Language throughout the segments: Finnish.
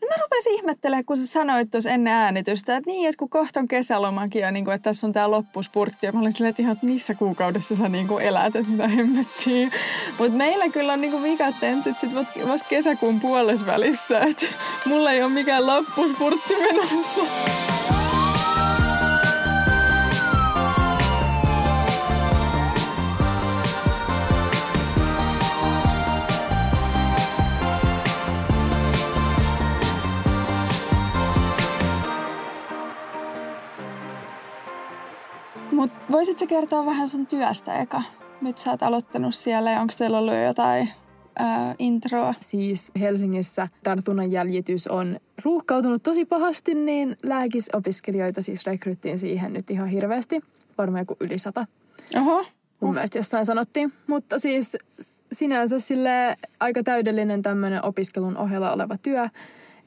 No mä rupesin ihmettelemään, kun sä sanoit tuossa ennen äänitystä, että niin, että kun kohta on kesälomakin ja niin kuin, että tässä on tämä loppuspurtti. Ja mä olin silleen, että ihan, että missä kuukaudessa sä niin kuin elät, että mitä hemmettiin. Mutta meillä kyllä on niin kuin vikat tentit sit vasta kesäkuun puolessa välissä. Että mulla ei ole mikään loppuspurtti menossa. Voisitko kertoa vähän sun työstä eka? Nyt sä oot aloittanut siellä ja onko teillä ollut jo jotain ää, introa? Siis Helsingissä tartunnan jäljitys on ruuhkautunut tosi pahasti, niin lääkisopiskelijoita siis rekryttiin siihen nyt ihan hirveästi. Varmaan joku yli sata. Oho. Mun mielestä jossain sanottiin. Mutta siis sinänsä sille aika täydellinen tämmöinen opiskelun ohella oleva työ,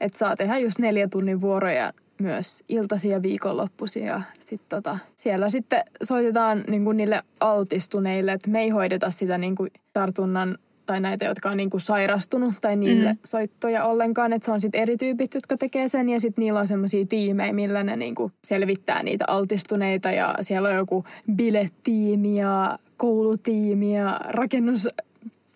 että saa tehdä just neljä tunnin vuoroja myös iltaisia viikonloppuisia. Sit tota, siellä sitten soitetaan niin kuin niille altistuneille, että me ei hoideta sitä niin kuin tartunnan tai näitä, jotka on niin kuin sairastunut tai niille mm. soittoja ollenkaan. Että se on sitten eri tyypit, jotka tekee sen ja sitten niillä on semmoisia tiimejä, millä ne niin kuin selvittää niitä altistuneita ja siellä on joku biletiimi ja koulutiimi ja rakennus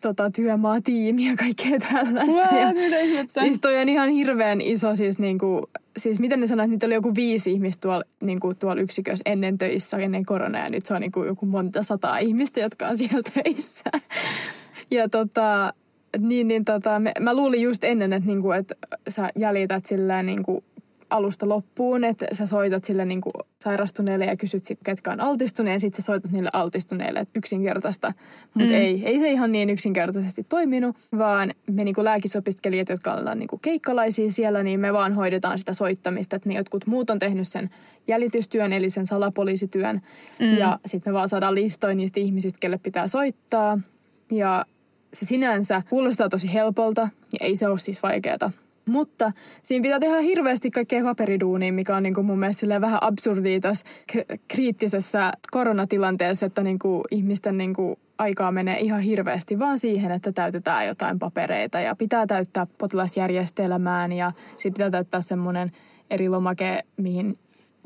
tota, työmaatiimi ja kaikkea tällaista. What? ja, mitä siis toi on ihan hirveän iso siis niinku, siis miten ne sanoivat, että niitä oli joku viisi ihmistä tuolla, niinku, tuolla yksikössä ennen töissä, ennen koronaa ja nyt se on niinku joku monta sataa ihmistä, jotka on siellä töissä. ja tota, niin, niin tota, me, mä luulin just ennen, että, niinku, että sä jäljität silleen niinku, alusta loppuun, että sä soitat sille niin kuin sairastuneelle ja kysyt sit, ketkä on altistuneet, ja sitten sä soitat niille altistuneille, että yksinkertaista. Mutta mm. ei, ei se ihan niin yksinkertaisesti toiminut, vaan me niin kuin lääkisopiskelijat, jotka ollaan niin kuin keikkalaisia siellä, niin me vaan hoidetaan sitä soittamista, että ne jotkut muut on tehnyt sen jäljitystyön, eli sen salapoliisityön, mm. ja sitten me vaan saadaan listoja niistä ihmisistä, kelle pitää soittaa, ja se sinänsä kuulostaa tosi helpolta, ja ei se ole siis vaikeaa mutta siinä pitää tehdä hirveästi kaikkea paperiduunia, mikä on niin kuin mun mielestä vähän absurdia tässä kriittisessä koronatilanteessa, että niin kuin ihmisten niin kuin aikaa menee ihan hirveästi vaan siihen, että täytetään jotain papereita ja pitää täyttää potilasjärjestelmään ja sitten pitää täyttää semmoinen eri lomake, mihin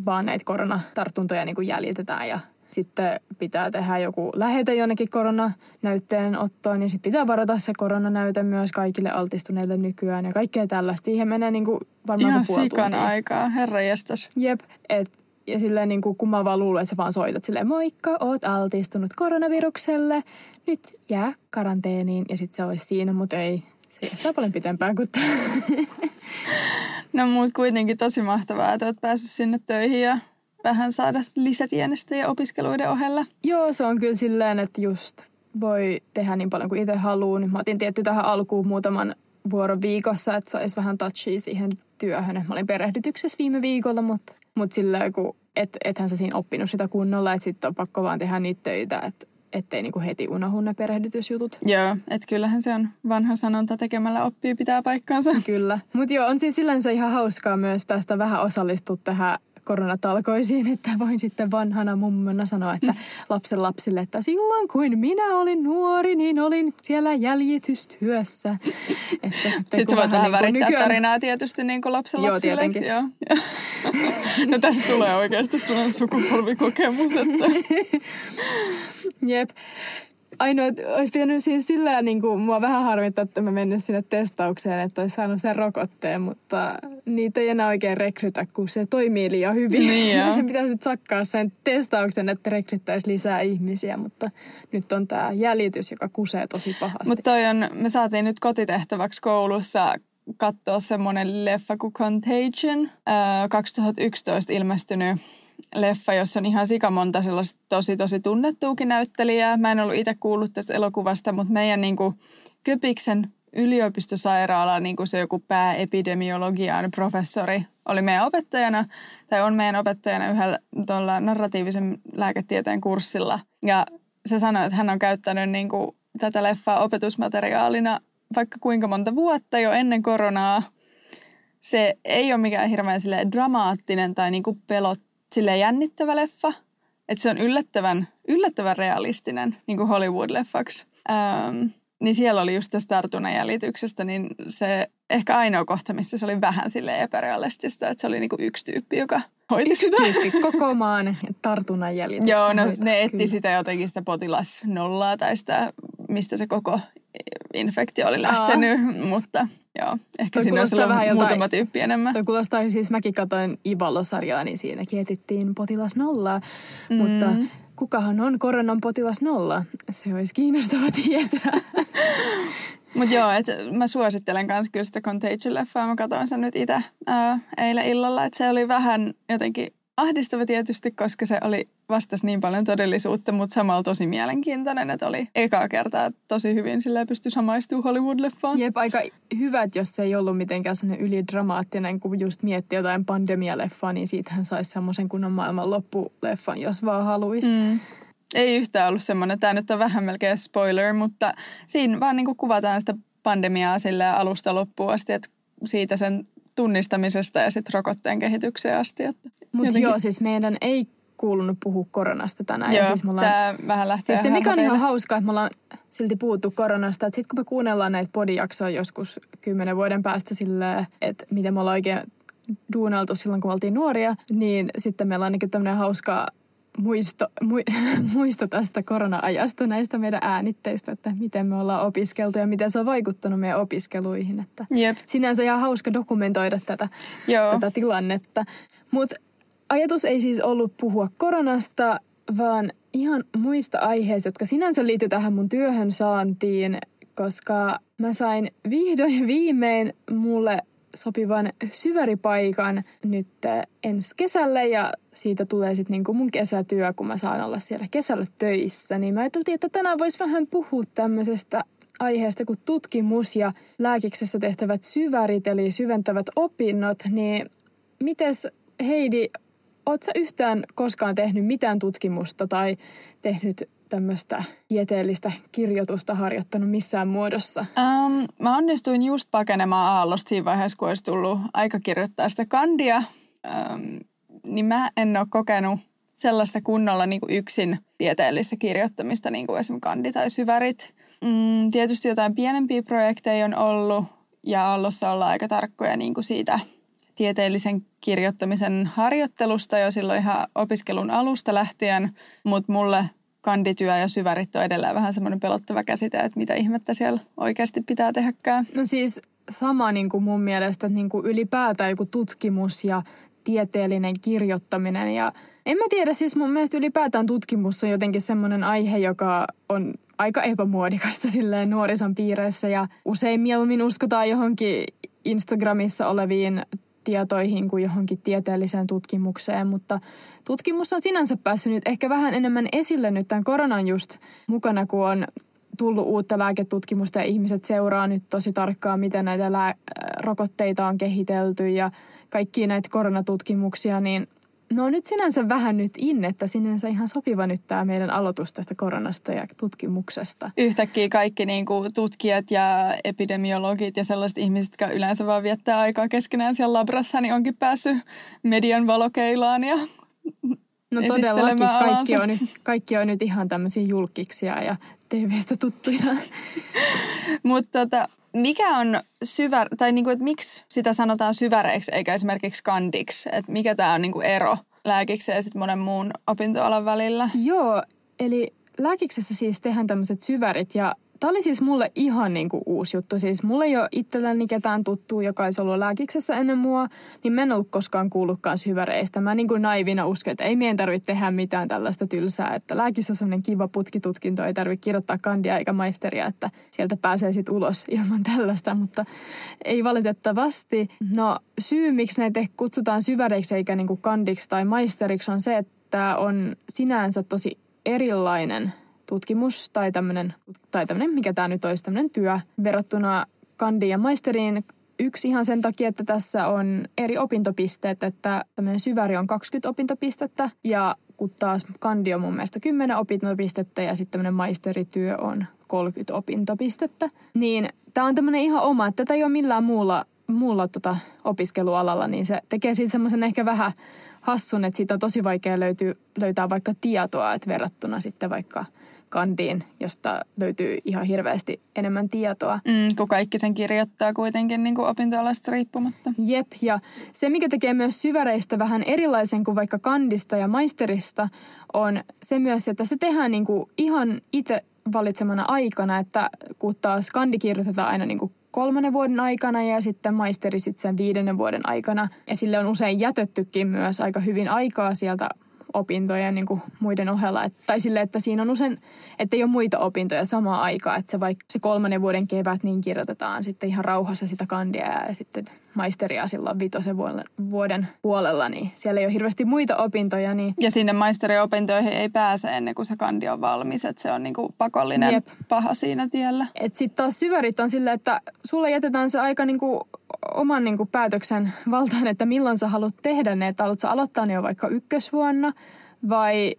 vaan näitä koronatartuntoja niin kuin jäljitetään ja sitten pitää tehdä joku lähete jonnekin koronanäytteen ottoon, niin sitten pitää varata se koronanäyte myös kaikille altistuneille nykyään ja kaikkea tällaista. Siihen menee niin kuin varmaan Ihan puoli sikan tuntia. aikaa, herra jestas. Jep, et, ja silleen niin kuin, kun mä vaan luulen, että sä vaan soitat silleen, moikka, oot altistunut koronavirukselle, nyt jää karanteeniin ja sitten se olisi siinä, mutta ei. Se kestää paljon pitempään kuin tämä. No muut kuitenkin tosi mahtavaa, että oot päässyt sinne töihin ja vähän saada lisätienestä opiskeluiden ohella. Joo, se on kyllä silleen, että just voi tehdä niin paljon kuin itse haluaa. Mä otin tietty tähän alkuun muutaman vuoron viikossa, että saisi vähän touchia siihen työhön. Mä olin perehdytyksessä viime viikolla, mutta, mutta silleen, kun et, ethän sä siinä oppinut sitä kunnolla, että sitten on pakko vaan tehdä niitä töitä, että ettei niinku heti unohdu ne perehdytysjutut. Joo, että kyllähän se on vanha sanonta tekemällä oppii pitää paikkaansa. Kyllä. Mutta joo, on siis sillänsä ihan hauskaa myös päästä vähän osallistua tähän koronatalkoisiin, että voin sitten vanhana mummona sanoa, että lapsen lapsille, että silloin kun minä olin nuori, niin olin siellä jäljitystyössä. Että sitten, sitten voit vähän niin värittää nykyään... tarinaa tietysti niin kuin lapsen Joo, lapsille. Tietenkin. Joo, No tästä tulee oikeasti sellainen sukupolvikokemus, että... Jep ainoa, olisi pitänyt siis sillä niin kuin, mua vähän harmittaa, että mä mennyt sinne testaukseen, että olisi saanut sen rokotteen, mutta niitä ei enää oikein rekrytä, kun se toimii liian hyvin. Niin ja sen pitäisi nyt sakkaa sen testauksen, että rekryttäisi lisää ihmisiä, mutta nyt on tämä jäljitys, joka kusee tosi pahasti. Mutta toi on, me saatiin nyt kotitehtäväksi koulussa katsoa semmoinen leffa kuin Contagion, 2011 ilmestynyt leffa, jossa on ihan sikamonta sellaista tosi tosi tunnettuukin näyttelijää. Mä en ollut itse kuullut tästä elokuvasta, mutta meidän niin kuin Köpiksen yliopistosairaala, niin kuin se joku pääepidemiologian professori oli meidän opettajana, tai on meidän opettajana yhdellä tuolla narratiivisen lääketieteen kurssilla. Ja se sanoi, että hän on käyttänyt niin kuin tätä leffaa opetusmateriaalina vaikka kuinka monta vuotta jo ennen koronaa. Se ei ole mikään hirveän dramaattinen tai niin kuin pelot, sille jännittävä leffa. Että se on yllättävän, yllättävän realistinen niin kuin Hollywood-leffaksi. Ähm, niin siellä oli just tästä tartunnan jäljityksestä, niin se ehkä ainoa kohta, missä se oli vähän sille epärealistista, että se oli niinku yksi tyyppi, joka hoiti Yksi sitä. tyyppi koko maan tartunnan jäljityksen Joo, no hoitaa, ne etti kyllä. sitä jotenkin sitä potilasnollaa tai sitä, mistä se koko infektio oli lähtenyt, mutta joo, ehkä Toi siinä olisi ollut vähän muutama tyyppi enemmän. Toi kuulostaa siis, mäkin katsoin Ivalo-sarjaa, niin siinäkin etittiin potilas nollaa. Mm. Mutta kukahan on koronan potilas nolla? Se olisi kiinnostava tietää. Mutta joo, et mä suosittelen kanssa kyllä sitä Contagion-leffaa. Mä katsoin sen nyt itse eilen illalla, että se oli vähän jotenkin ahdistava tietysti, koska se oli vastasi niin paljon todellisuutta, mutta samalla tosi mielenkiintoinen, että oli ekaa kertaa tosi hyvin sillä pystyi samaistumaan Hollywood-leffaan. Jep, aika hyvä, että jos se ei ollut mitenkään sellainen ylidramaattinen, kun just miettii jotain pandemialeffaa, niin siitähän saisi semmoisen kunnon maailman loppuleffan, jos vaan haluaisi. Mm. Ei yhtään ollut semmoinen, tämä nyt on vähän melkein spoiler, mutta siinä vaan niin kuvataan sitä pandemiaa sille alusta loppuun asti, että siitä sen tunnistamisesta ja sitten rokotteen kehitykseen asti. Että Mutta joo, siis meidän ei kuulunut puhua koronasta tänään. Joo, ja siis me ollaan tämä vähän lähtee Siis se, mikä on harhateille. ihan hauskaa, että me ollaan silti puhuttu koronasta, sitten kun me kuunnellaan näitä podijaksoja joskus kymmenen vuoden päästä silleen, että miten me ollaan oikein duunaltu silloin, kun me oltiin nuoria, niin sitten meillä on ainakin tämmöinen hauska muisto, mu, muisto tästä korona-ajasta, näistä meidän äänitteistä, että miten me ollaan opiskeltu ja miten se on vaikuttanut meidän opiskeluihin. Että Jep, sinänsä ihan hauska dokumentoida tätä joo. tätä tilannetta. Mutta ajatus ei siis ollut puhua koronasta, vaan ihan muista aiheista, jotka sinänsä liittyy tähän mun työhön saantiin, koska mä sain vihdoin viimein mulle sopivan syväripaikan nyt ensi kesälle ja siitä tulee sitten niinku mun kesätyö, kun mä saan olla siellä kesällä töissä. Niin mä ajattelin, että tänään voisi vähän puhua tämmöisestä aiheesta kuin tutkimus ja lääkiksessä tehtävät syvärit eli syventävät opinnot, niin mites Heidi, oot sä yhtään koskaan tehnyt mitään tutkimusta tai tehnyt tämmöistä tieteellistä kirjoitusta harjoittanut missään muodossa? Um, mä onnistuin just pakenemaan aallosta siinä vaiheessa, kun olisi tullut aika kirjoittaa sitä kandia. Um, niin mä en ole kokenut sellaista kunnolla niin kuin yksin tieteellistä kirjoittamista, niin kuin esimerkiksi kandi tai syvärit. Mm, tietysti jotain pienempiä projekteja on ollut, ja Aallossa ollaan aika tarkkoja niin kuin siitä tieteellisen kirjoittamisen harjoittelusta jo silloin ihan opiskelun alusta lähtien, mutta mulle kandityö ja syvärit on edelleen vähän semmoinen pelottava käsite, että mitä ihmettä siellä oikeasti pitää tehdäkään. No siis sama niin kuin mun mielestä, että niin kuin ylipäätään joku tutkimus ja tieteellinen kirjoittaminen. Ja en mä tiedä, siis mun mielestä ylipäätään tutkimus on jotenkin semmoinen aihe, joka on aika epämuodikasta silleen nuorison piireissä. Ja usein mieluummin uskotaan johonkin Instagramissa oleviin tietoihin kuin johonkin tieteelliseen tutkimukseen, mutta tutkimus on sinänsä päässyt nyt ehkä vähän enemmän esille nyt tämän koronan just mukana, kun on tullut uutta lääketutkimusta ja ihmiset seuraa nyt tosi tarkkaan, miten näitä lää- rokotteita on kehitelty. Ja kaikkia näitä koronatutkimuksia, niin no nyt sinänsä vähän nyt in, että sinänsä ihan sopiva nyt tämä meidän aloitus tästä koronasta ja tutkimuksesta. Yhtäkkiä kaikki niin kuin tutkijat ja epidemiologit ja sellaiset ihmiset, jotka yleensä vaan viettää aikaa keskenään siellä labrassa, niin onkin päässyt median valokeilaan ja No todellakin kaikki on, nyt, kaikki on nyt ihan tämmöisiä julkiksia ja TV-stä tuttuja. Mutta tota, mikä on syvä, tai niinku, että miksi sitä sanotaan syväreiksi eikä esimerkiksi kandiksi? Että mikä tämä on niinku ero lääkiksen ja sitten monen muun opintoalan välillä? Joo, eli lääkiksessä siis tehdään tämmöiset syvärit ja Tämä oli siis mulle ihan niinku uusi juttu. Siis mulla ei ole itselläni ketään tuttua, joka olisi ollut lääkiksessä ennen mua, niin mä en ollut koskaan kuullutkaan syväreistä. Mä niinku naivina uskon, että ei meidän tarvitse tehdä mitään tällaista tylsää. Että lääkissä on semmoinen kiva putkitutkinto, ei tarvitse kirjoittaa kandia eikä maisteria, että sieltä pääsee sitten ulos ilman tällaista, mutta ei valitettavasti. No syy, miksi näitä kutsutaan syväreiksi eikä niinku kandiksi tai maisteriksi on se, että on sinänsä tosi erilainen tutkimus tai tämmöinen, tai tämmöinen, mikä tämä nyt olisi, tämmöinen työ verrattuna kandi- ja maisteriin. Yksi ihan sen takia, että tässä on eri opintopisteet, että tämmöinen syväri on 20 opintopistettä ja kun taas kandi on mun mielestä 10 opintopistettä ja sitten tämmöinen maisterityö on 30 opintopistettä. Niin tämä on tämmöinen ihan oma, että tätä ei ole millään muulla, muulla tota opiskelualalla, niin se tekee siitä semmoisen ehkä vähän hassun, että siitä on tosi vaikea löytyy, löytää vaikka tietoa, että verrattuna sitten vaikka kandiin, josta löytyy ihan hirveästi enemmän tietoa. Mm, kun kaikki sen kirjoittaa kuitenkin niin kuin opintoalasta riippumatta. Jep, ja se mikä tekee myös syväreistä vähän erilaisen kuin vaikka kandista ja maisterista, on se myös, että se tehdään niin kuin ihan itse valitsemana aikana, että kun taas kandi kirjoitetaan aina niin kuin kolmannen vuoden aikana ja sitten maisteri sitten sen viidennen vuoden aikana. Ja sille on usein jätettykin myös aika hyvin aikaa sieltä opintojen niin kuin muiden ohella. Et, tai sille, että siinä on usein, että ei ole muita opintoja samaan aikaan. Että se vaikka se kolmannen vuoden kevät, niin kirjoitetaan sitten ihan rauhassa sitä kandia ja sitten maisteria silloin vitosen vuoden puolella, niin siellä ei ole hirveästi muita opintoja. Niin... Ja sinne maisteriopintoihin ei pääse ennen kuin se kandi on valmis, että se on niin kuin pakollinen Jep. paha siinä tiellä. Sitten taas syvärit on silleen, että sulle jätetään se aika niin kuin oman niin kuin päätöksen valtaan, että milloin sä haluat tehdä ne, että haluatko aloittaa ne jo vaikka ykkösvuonna vai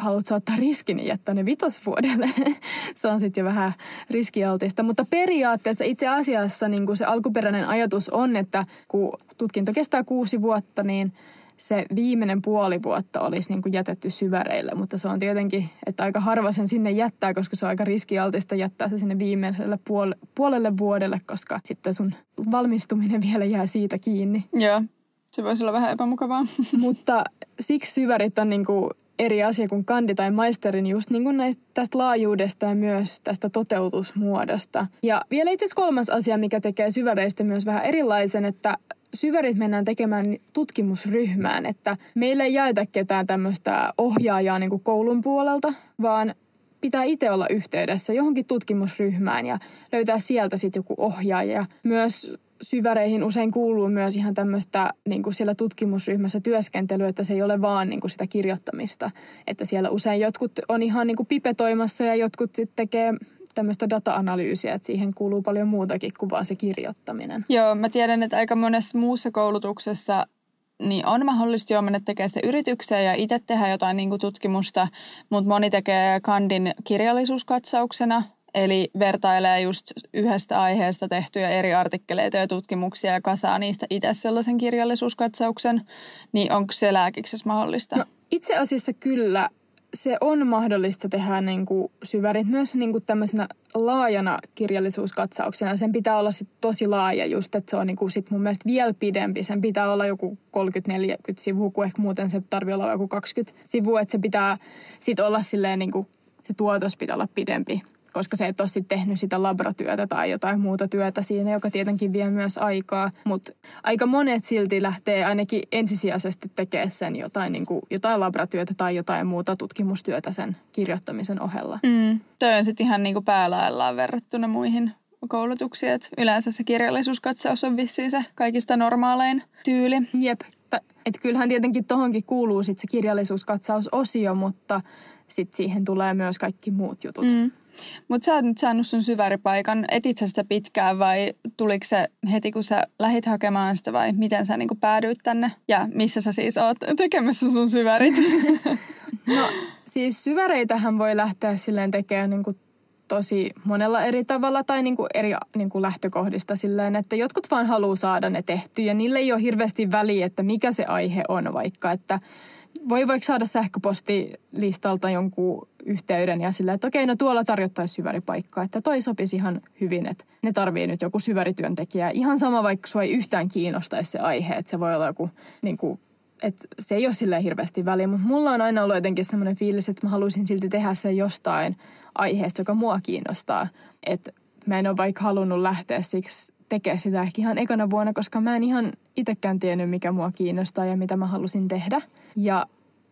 haluat ottaa riskin niin jättää ne vitosvuodelle. se on sitten jo vähän riskialtista. Mutta periaatteessa itse asiassa niin kuin se alkuperäinen ajatus on, että kun tutkinto kestää kuusi vuotta, niin se viimeinen puoli vuotta olisi niin kuin jätetty syväreille, mutta se on tietenkin, että aika harva sen sinne jättää, koska se on aika riskialtista jättää se sinne viimeiselle puol- puolelle vuodelle, koska sitten sun valmistuminen vielä jää siitä kiinni. Joo, se voisi olla vähän epämukavaa. mutta siksi syvärit on niin kuin eri asia kuin kandi tai maisterin just niin kuin näistä, tästä laajuudesta ja myös tästä toteutusmuodosta. Ja vielä itse kolmas asia, mikä tekee syväreistä myös vähän erilaisen, että syvärit mennään tekemään tutkimusryhmään, että meillä ei jaeta ketään tämmöistä ohjaajaa niin kuin koulun puolelta, vaan pitää itse olla yhteydessä johonkin tutkimusryhmään ja löytää sieltä sitten joku ohjaaja. Myös syväreihin usein kuuluu myös ihan tämmöistä niin kuin siellä tutkimusryhmässä työskentelyä, että se ei ole vaan niin kuin sitä kirjoittamista. Että siellä usein jotkut on ihan niin kuin pipetoimassa ja jotkut sitten tekee tämmöistä data-analyysiä, että siihen kuuluu paljon muutakin kuin vaan se kirjoittaminen. Joo, mä tiedän, että aika monessa muussa koulutuksessa niin on mahdollista jo mennä tekemään se yritykseen ja itse tehdä jotain niin kuin tutkimusta, mutta moni tekee kandin kirjallisuuskatsauksena, eli vertailee just yhdestä aiheesta tehtyjä eri artikkeleita ja tutkimuksia ja kasaa niistä itse sellaisen kirjallisuuskatsauksen, niin onko se lääkiksessä mahdollista? No, itse asiassa kyllä se on mahdollista tehdä niin kuin syvärit myös niin kuin tämmöisenä laajana kirjallisuuskatsauksena. Sen pitää olla sit tosi laaja just, että se on niin kuin sit mun mielestä vielä pidempi. Sen pitää olla joku 30-40 sivua, kun ehkä muuten se tarvii olla joku 20 sivua. Että se pitää sit olla silleen niin kuin, se tuotos pitää olla pidempi koska se et ole sitten tehnyt sitä labratyötä tai jotain muuta työtä siinä, joka tietenkin vie myös aikaa. Mutta aika monet silti lähtee ainakin ensisijaisesti tekemään sen jotain, niin kuin, jotain labratyötä tai jotain muuta tutkimustyötä sen kirjoittamisen ohella. Mm. Toi on sitten ihan niin kuin päälaillaan verrattuna muihin koulutuksiin, että yleensä se kirjallisuuskatsaus on vissiin se kaikista normaalein tyyli. Jep, et kyllähän tietenkin tuohonkin kuuluu sitten se kirjallisuuskatsausosio, mutta sitten siihen tulee myös kaikki muut jutut. Mm. Mutta sä oot nyt saanut sun syväripaikan. Etit sä sitä pitkään vai tuliko se heti, kun sä lähit hakemaan sitä vai miten sä niinku päädyit tänne? Ja missä sä siis oot tekemässä sun syvärit? no siis syväreitähän voi lähteä silleen tekemään niinku tosi monella eri tavalla tai niin kuin eri niin kuin lähtökohdista silleen, että jotkut vaan haluaa saada ne tehtyä ja niille ei ole hirveästi väliä, että mikä se aihe on vaikka, että voi vaikka saada sähköpostilistalta jonkun yhteyden ja sillä, että okei, no tuolla tarjottaisiin syväripaikkaa, että toi sopisi ihan hyvin, että ne tarvii nyt joku syvärityöntekijä. Ihan sama, vaikka sua ei yhtään kiinnostaisi se aihe, että se voi olla joku, niin kuin, että se ei ole silleen hirveästi väliä, mutta mulla on aina ollut jotenkin semmoinen fiilis, että mä haluaisin silti tehdä se jostain aiheesta, joka mua kiinnostaa. Että mä en ole vaikka halunnut lähteä siksi tekemään sitä ehkä ihan ekana vuonna, koska mä en ihan itsekään tiennyt, mikä mua kiinnostaa ja mitä mä halusin tehdä. Ja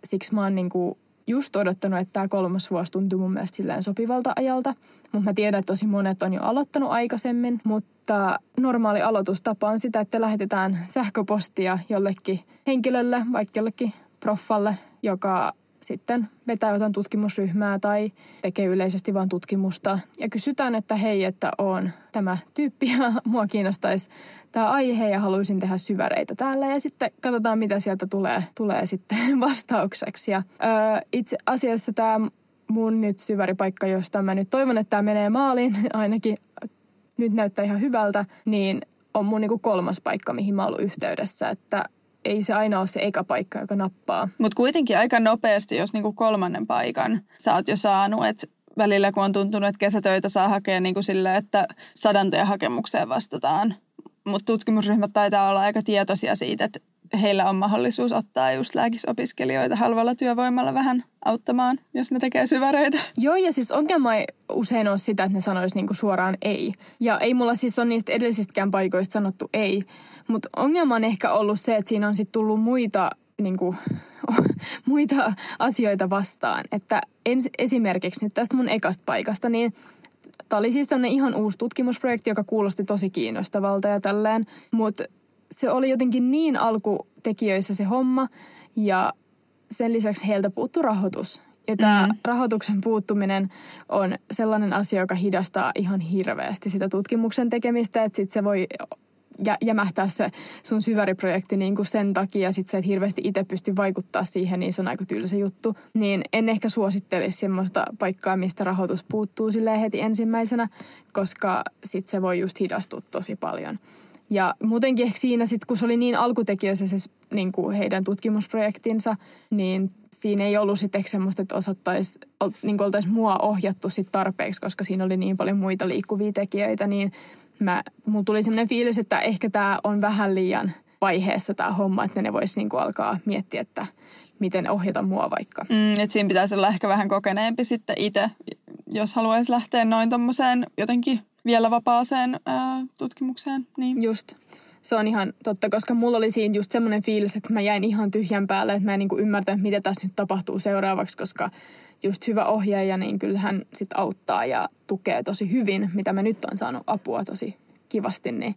siksi mä oon niinku just odottanut, että tämä kolmas vuosi tuntuu mun mielestä silleen sopivalta ajalta. Mutta mä tiedän, että tosi monet on jo aloittanut aikaisemmin, mutta normaali aloitustapa on sitä, että lähetetään sähköpostia jollekin henkilölle, vaikka jollekin proffalle, joka sitten vetää jotain tutkimusryhmää tai tekee yleisesti vain tutkimusta. Ja kysytään, että hei, että on tämä tyyppi ja mua kiinnostaisi tämä aihe ja haluaisin tehdä syväreitä täällä. Ja sitten katsotaan, mitä sieltä tulee, tulee sitten vastaukseksi. Ja öö, itse asiassa tämä mun nyt syväripaikka, josta mä nyt toivon, että tämä menee maaliin, ainakin nyt näyttää ihan hyvältä, niin on mun niinku kolmas paikka, mihin mä oon ollut yhteydessä. Että ei se aina ole se eka paikka, joka nappaa. Mutta kuitenkin aika nopeasti, jos niinku kolmannen paikan sä oot jo saanut, että välillä, kun on tuntunut, että kesätöitä saa hakea niin kuin sille, että sadanteen hakemukseen vastataan. Mutta tutkimusryhmät taitaa olla aika tietoisia siitä, että heillä on mahdollisuus ottaa just lääkisopiskelijoita halvalla työvoimalla vähän auttamaan, jos ne tekee syväreitä. Joo, ja siis ongelma ei usein ole sitä, että ne sanois niinku suoraan ei. Ja ei mulla siis ole niistä edellisistäkään paikoista sanottu ei. Mutta ongelma on ehkä ollut se, että siinä on sitten tullut muita, niinku, muita asioita vastaan. Että ens, esimerkiksi nyt tästä mun ekasta paikasta, niin Tämä oli siis tämmöinen ihan uusi tutkimusprojekti, joka kuulosti tosi kiinnostavalta ja tälleen. Mutta se oli jotenkin niin alkutekijöissä se homma ja sen lisäksi heiltä puuttu rahoitus. Ja tämä mm. rahoituksen puuttuminen on sellainen asia, joka hidastaa ihan hirveästi sitä tutkimuksen tekemistä, että sit se voi jä, jämähtää se sun syväriprojekti niin kuin sen takia, sit se et hirveästi itse pysty vaikuttaa siihen, niin se on aika tylsä juttu. Niin en ehkä suosittelisi semmoista paikkaa, mistä rahoitus puuttuu sille heti ensimmäisenä, koska sit se voi just hidastua tosi paljon. Ja muutenkin ehkä siinä sitten, kun se oli niin alkutekijöissä se niin kuin heidän tutkimusprojektinsa, niin siinä ei ollut sitten semmoista, että osattaisi, niin oltaisiin mua ohjattu sit tarpeeksi, koska siinä oli niin paljon muita liikkuvia tekijöitä, niin mä, mulla tuli semmoinen fiilis, että ehkä tämä on vähän liian vaiheessa tämä homma, että ne voisi niin alkaa miettiä, että miten ohjata mua vaikka. Mm, että siinä pitäisi olla ehkä vähän kokeneempi sitten itse, jos haluaisi lähteä noin tommoseen jotenkin vielä vapaaseen ää, tutkimukseen. Niin. Just. Se on ihan totta, koska mulla oli siinä just semmoinen fiilis, että mä jäin ihan tyhjän päälle, että mä en niin ymmärtänyt, mitä tässä nyt tapahtuu seuraavaksi, koska just hyvä ohjaaja, niin kyllähän sit auttaa ja tukee tosi hyvin, mitä mä nyt on saanut apua tosi kivasti, niin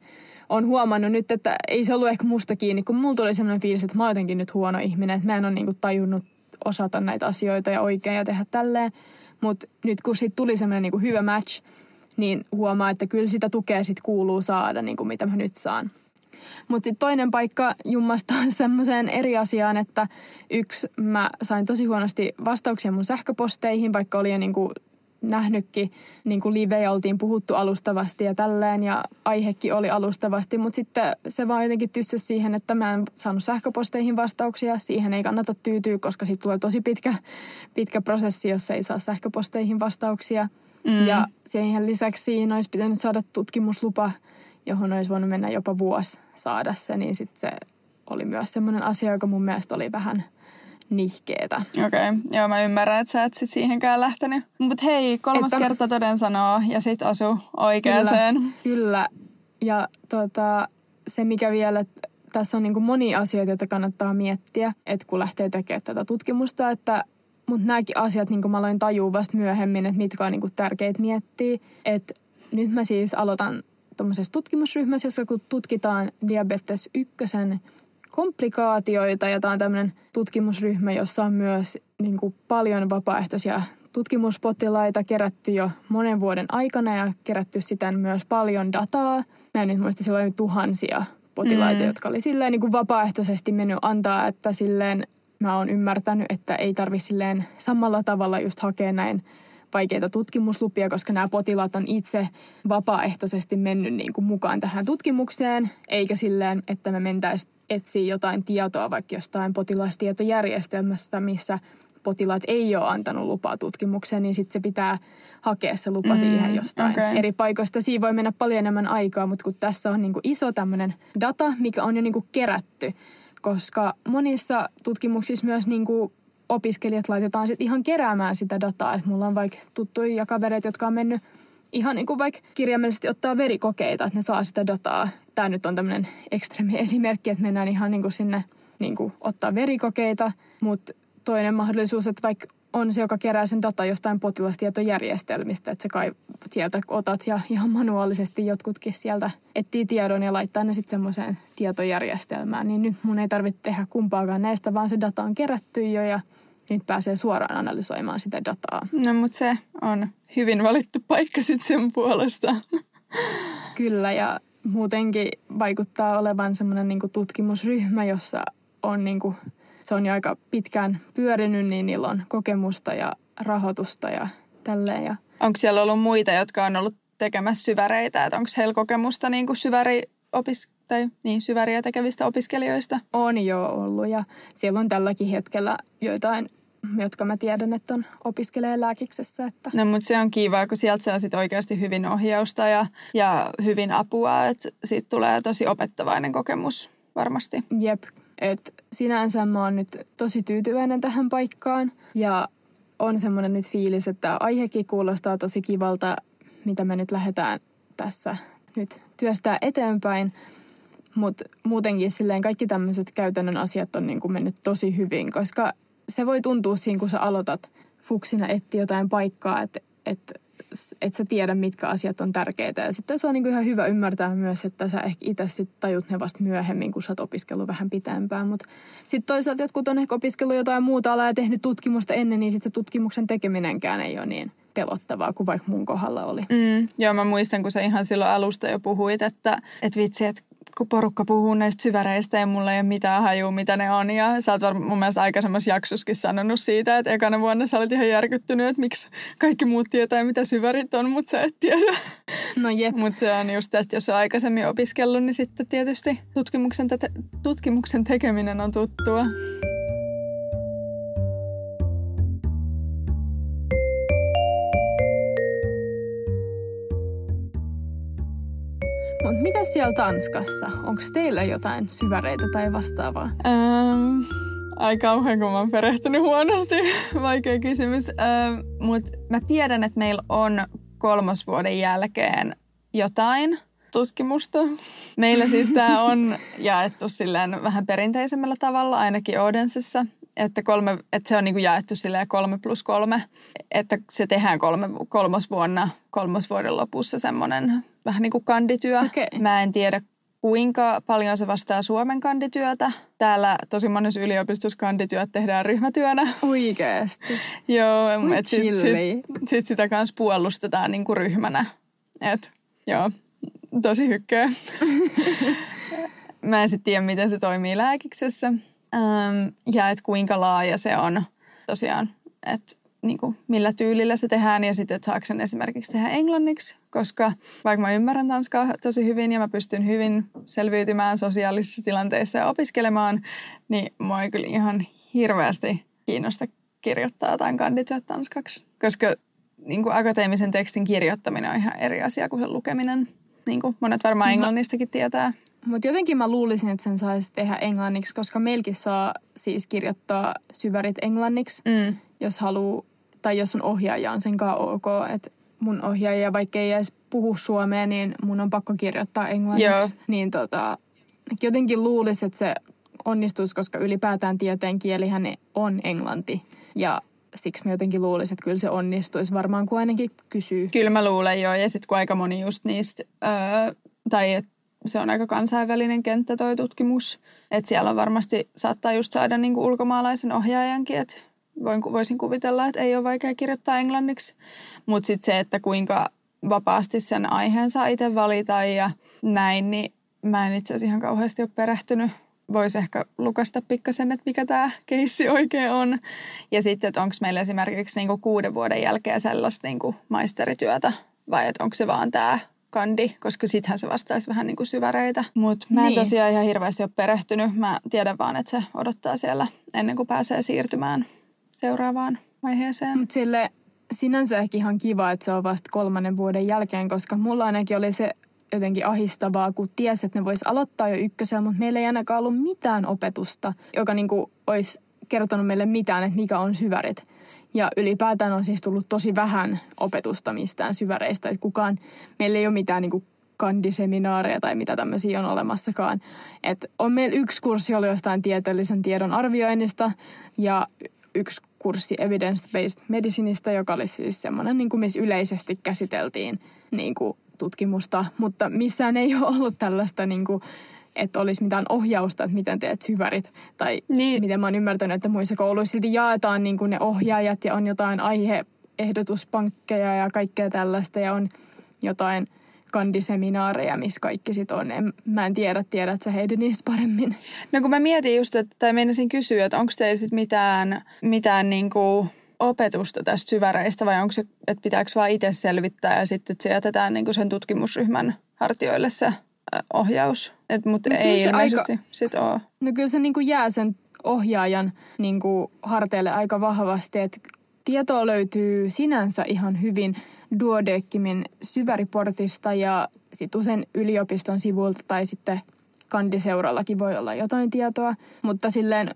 on huomannut nyt, että ei se ollut ehkä musta kiinni, kun mulla tuli semmoinen fiilis, että mä oon jotenkin nyt huono ihminen, että mä en ole niinku tajunnut osata näitä asioita ja oikein ja tehdä tälleen. Mutta nyt kun siitä tuli semmoinen niinku hyvä match, niin huomaa, että kyllä sitä tukea sit kuuluu saada, niin kuin mitä mä nyt saan. Mutta sitten toinen paikka jummasta semmoiseen eri asiaan, että yksi, mä sain tosi huonosti vastauksia mun sähköposteihin, vaikka oli jo niinku nähnytkin niin kuin live ja oltiin puhuttu alustavasti ja tälleen ja aihekin oli alustavasti, mutta sitten se vaan jotenkin tyssäsi siihen, että mä en saanut sähköposteihin vastauksia. Siihen ei kannata tyytyä, koska sitten tulee tosi pitkä, pitkä prosessi, jos ei saa sähköposteihin vastauksia. Mm. Ja siihen lisäksi siinä olisi pitänyt saada tutkimuslupa, johon olisi voinut mennä jopa vuosi saada se, niin sitten se oli myös semmoinen asia, joka mun mielestä oli vähän nihkeetä. Okei, okay. joo mä ymmärrän, että sä et sit siihenkään lähtenyt. Mutta hei, kolmas että... kerta toden sanoo ja sit asu oikeeseen. Kyllä, kyllä. ja tota, se mikä vielä, tässä on niin kuin monia asioita, joita kannattaa miettiä, että kun lähtee tekemään tätä tutkimusta, että mutta nämäkin asiat niin mä aloin tajua vasta myöhemmin, että mitkä on niin tärkeitä miettiä. Että nyt mä siis aloitan tuommoisessa tutkimusryhmässä, jossa kun tutkitaan diabetes ykkösen komplikaatioita. Ja tämä on tämmöinen tutkimusryhmä, jossa on myös niin kuin paljon vapaaehtoisia tutkimuspotilaita kerätty jo monen vuoden aikana ja kerätty sitä myös paljon dataa. Mä en nyt muista, silloin tuhansia potilaita, mm. jotka oli silleen niin kuin vapaaehtoisesti mennyt antaa, että silleen mä oon ymmärtänyt, että ei tarvi silleen samalla tavalla just hakea näin vaikeita tutkimuslupia, koska nämä potilaat on itse vapaaehtoisesti mennyt niin kuin mukaan tähän tutkimukseen, eikä silleen, että me mentäisiin etsiä jotain tietoa vaikka jostain potilastietojärjestelmästä, missä potilaat ei ole antanut lupaa tutkimukseen, niin sitten se pitää hakea se lupa mm, siihen jostain okay. eri paikoista. Siinä voi mennä paljon enemmän aikaa, mutta kun tässä on niin kuin iso tämmöinen data, mikä on jo niin kuin kerätty, koska monissa tutkimuksissa myös niin kuin opiskelijat laitetaan sitten ihan keräämään sitä dataa. Et mulla on vaikka tuttuja ja kavereita, jotka on mennyt ihan niin kuin vaikka kirjaimellisesti ottaa verikokeita, että ne saa sitä dataa. Tämä nyt on tämmöinen ekstremi esimerkki, että mennään ihan niin kuin sinne niin kuin ottaa verikokeita, mutta toinen mahdollisuus, että vaikka on se, joka kerää sen data jostain potilastietojärjestelmistä, että sä kai sieltä otat ja ihan manuaalisesti jotkutkin sieltä etsii tiedon ja laittaa ne sitten semmoiseen tietojärjestelmään. Niin nyt mun ei tarvitse tehdä kumpaakaan näistä, vaan se data on kerätty jo ja nyt pääsee suoraan analysoimaan sitä dataa. No mutta se on hyvin valittu paikka sitten sen puolesta. Kyllä ja muutenkin vaikuttaa olevan semmoinen niinku tutkimusryhmä, jossa on niinku se on jo aika pitkään pyörinyt, niin niillä on kokemusta ja rahoitusta ja tälleen. Ja... Onko siellä ollut muita, jotka on ollut tekemässä syväreitä? Että onko heillä kokemusta niin kuin syväri opis- tai niin, syväriä tekevistä opiskelijoista? On jo ollut ja siellä on tälläkin hetkellä joitain jotka mä tiedän, että on opiskelee lääkiksessä. Että. No mutta se on kiva, kun sieltä saa sit oikeasti hyvin ohjausta ja, ja hyvin apua, että siitä tulee tosi opettavainen kokemus varmasti. Jep, et sinänsä mä oon nyt tosi tyytyväinen tähän paikkaan ja on semmoinen nyt fiilis, että aihekin kuulostaa tosi kivalta, mitä me nyt lähdetään tässä nyt työstää eteenpäin. Mutta muutenkin silleen kaikki tämmöiset käytännön asiat on niin kuin mennyt tosi hyvin, koska se voi tuntua siinä, kun sä aloitat fuksina etti jotain paikkaa, että et, et sä tiedä, mitkä asiat on tärkeitä. Ja sitten se on niin kuin ihan hyvä ymmärtää myös, että sä ehkä itse sit tajut ne vasta myöhemmin, kun sä oot opiskellut vähän pitempään. Mutta sitten toisaalta jotkut on ehkä opiskellut jotain muuta alaa ja tehnyt tutkimusta ennen, niin sitten tutkimuksen tekeminenkään ei ole niin pelottavaa kuin vaikka mun kohdalla oli. Mm, joo, mä muistan, kun sä ihan silloin alusta jo puhuit, että, että vitsi, että kun porukka puhuu näistä syväreistä ja mulla ei ole mitään hajua, mitä ne on. Ja sä oot varmaan mun mielestä aikaisemmassa jaksuskin sanonut siitä, että ekana vuonna sä olet ihan järkyttynyt, että miksi kaikki muut tietää, mitä syvärit on, mutta sä et tiedä. No jep. Mutta se on just tästä, jos on aikaisemmin opiskellut, niin sitten tietysti tutkimuksen, te- tutkimuksen tekeminen on tuttua. Mutta mitä siellä Tanskassa? Onko teillä jotain syväreitä tai vastaavaa? Ähm, ai kauhean, kun mä oon perehtynyt huonosti. Vaikea kysymys. Ähm, Mutta mä tiedän, että meillä on kolmosvuoden jälkeen jotain tutkimusta. Meillä siis tämä on jaettu silleen vähän perinteisemmällä tavalla, ainakin Odensessa. Että, kolme, että se on niinku jaettu silleen kolme plus kolme. Että se tehdään kolme, kolmosvuonna, kolmosvuoden lopussa semmoinen vähän niin kuin kandityö. Okei. Mä en tiedä, kuinka paljon se vastaa Suomen kandityötä. Täällä tosi monessa yliopistossa kandityöt tehdään ryhmätyönä. Oikeesti. joo, Voi et sit, sit, sitä kanssa puolustetaan niin kuin ryhmänä. Et, joo, tosi hykkeä. Mä en sitten tiedä, miten se toimii lääkiksessä. Ähm, ja että kuinka laaja se on tosiaan, että niin kuin, millä tyylillä se tehdään ja sitten, että saako sen esimerkiksi tehdä englanniksi, koska vaikka mä ymmärrän tanskaa tosi hyvin ja mä pystyn hyvin selviytymään sosiaalisissa tilanteissa ja opiskelemaan, niin mua ei kyllä ihan hirveästi kiinnosta kirjoittaa jotain kandityöt tanskaksi, koska niin kuin akateemisen tekstin kirjoittaminen on ihan eri asia kuin sen lukeminen. Niin kuin monet varmaan englannistakin tietää. Mutta jotenkin mä luulisin, että sen saisi tehdä englanniksi, koska meilläkin saa siis kirjoittaa syvärit englanniksi, Mm. jos haluaa, tai jos on ohjaaja on sen kanssa ok. Että mun ohjaaja, vaikka ei edes puhu suomea, niin mun on pakko kirjoittaa englanniksi. Joo. Niin tota, jotenkin luulisin, että se onnistuisi, koska ylipäätään tieteen kielihän on englanti. Ja siksi mä jotenkin luulisin, että kyllä se onnistuisi varmaan, kun ainakin kysyy. Kyllä mä luulen joo, ja sitten kun aika moni just niistä, öö, tai et se on aika kansainvälinen kenttä toi tutkimus, että siellä on varmasti saattaa just saada niinku ulkomaalaisen ohjaajankin, että voin, voisin kuvitella, että ei ole vaikea kirjoittaa englanniksi, mutta sitten se, että kuinka vapaasti sen aiheen saa itse valita ja näin, niin mä en itse asiassa ihan kauheasti ole perehtynyt. Voisi ehkä lukasta pikkasen, että mikä tämä keissi oikein on. Ja sitten, että onko meillä esimerkiksi niinku kuuden vuoden jälkeen sellaista niinku maisterityötä vai että onko se vaan tämä kandi, koska sittenhän se vastaisi vähän niin kuin syväreitä. Mutta mä en Niin. tosiaan ihan hirveästi ole perehtynyt. Mä tiedän vaan, että se odottaa siellä ennen kuin pääsee siirtymään seuraavaan vaiheeseen. Mutta sille sinänsä ehkä ihan kiva, että se on vasta kolmannen vuoden jälkeen, koska mulla ainakin oli se jotenkin ahistavaa, kun tiesi, että ne vois aloittaa jo ykkösellä, mutta meillä ei ainakaan ollut mitään opetusta, joka niinku olisi kertonut meille mitään, että mikä on syvärit. Ja ylipäätään on siis tullut tosi vähän opetusta mistään syväreistä, että kukaan, meillä ei ole mitään niinku kandiseminaareja tai mitä tämmöisiä on olemassakaan. Et on meillä yksi kurssi oli jostain tieteellisen tiedon arvioinnista ja yksi kurssi evidence-based medicinista, joka oli siis semmoinen, niin missä yleisesti käsiteltiin niin tutkimusta, mutta missään ei ole ollut tällaista, niin kuin, että olisi mitään ohjausta, että miten teet syvärit. Tai Niin. miten mä oon ymmärtänyt, että muissa kouluissa silti jaetaan niin kuin ne ohjaajat ja on jotain aiheehdotuspankkeja ja kaikkea tällaista ja on jotain kandiseminaareja, missä kaikki sit on. En, mä en tiedä, tiedät sä Heidi niistä paremmin. No kun mä mietin just, että, tai meinasin kysyä, että onko teillä sit mitään, mitään niinku opetusta tästä syväreistä vai onko se, että pitääkö vaan itse selvittää ja sitten se jätetään niinku sen tutkimusryhmän hartioille se ohjaus. Mutta No ei se ilmeisesti sit ole. No kyllä se niin kuin jää sen ohjaajan niin kuin harteille aika vahvasti, että tietoa löytyy sinänsä ihan hyvin Duodeckimin syväriportista ja sitten usein yliopiston sivuilta tai sitten kandiseurallakin voi olla jotain tietoa, mutta silleen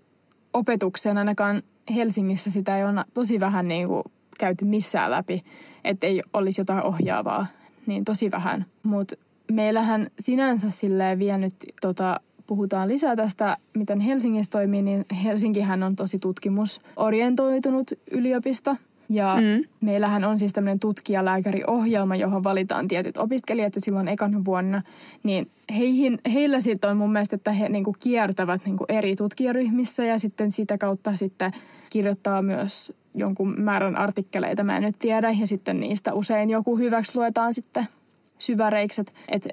opetukseen ainakaan Helsingissä sitä ei ole tosi vähän niin kuin käyty missään läpi, että ei olisi jotain ohjaavaa, niin tosi vähän. Mutta meillähän sinänsä silleen vienyt, tota, puhutaan lisää tästä, miten Helsingissä toimii, niin Helsinkihän on tosi tutkimusorientoitunut yliopisto. Ja mm. meillähän on siis tämmöinen tutkijalääkäriohjelma, johon valitaan tietyt opiskelijat jo silloin ekan vuonna. Niin heihin, heillä sitten on mun mielestä, että he niinku kiertävät niinku eri tutkijaryhmissä ja sitten sitä kautta sitten kirjoittaa myös jonkun määrän artikkeleita, mä en nyt tiedä. Ja sitten niistä usein joku hyväksi luetaan sitten syväreiksi. Että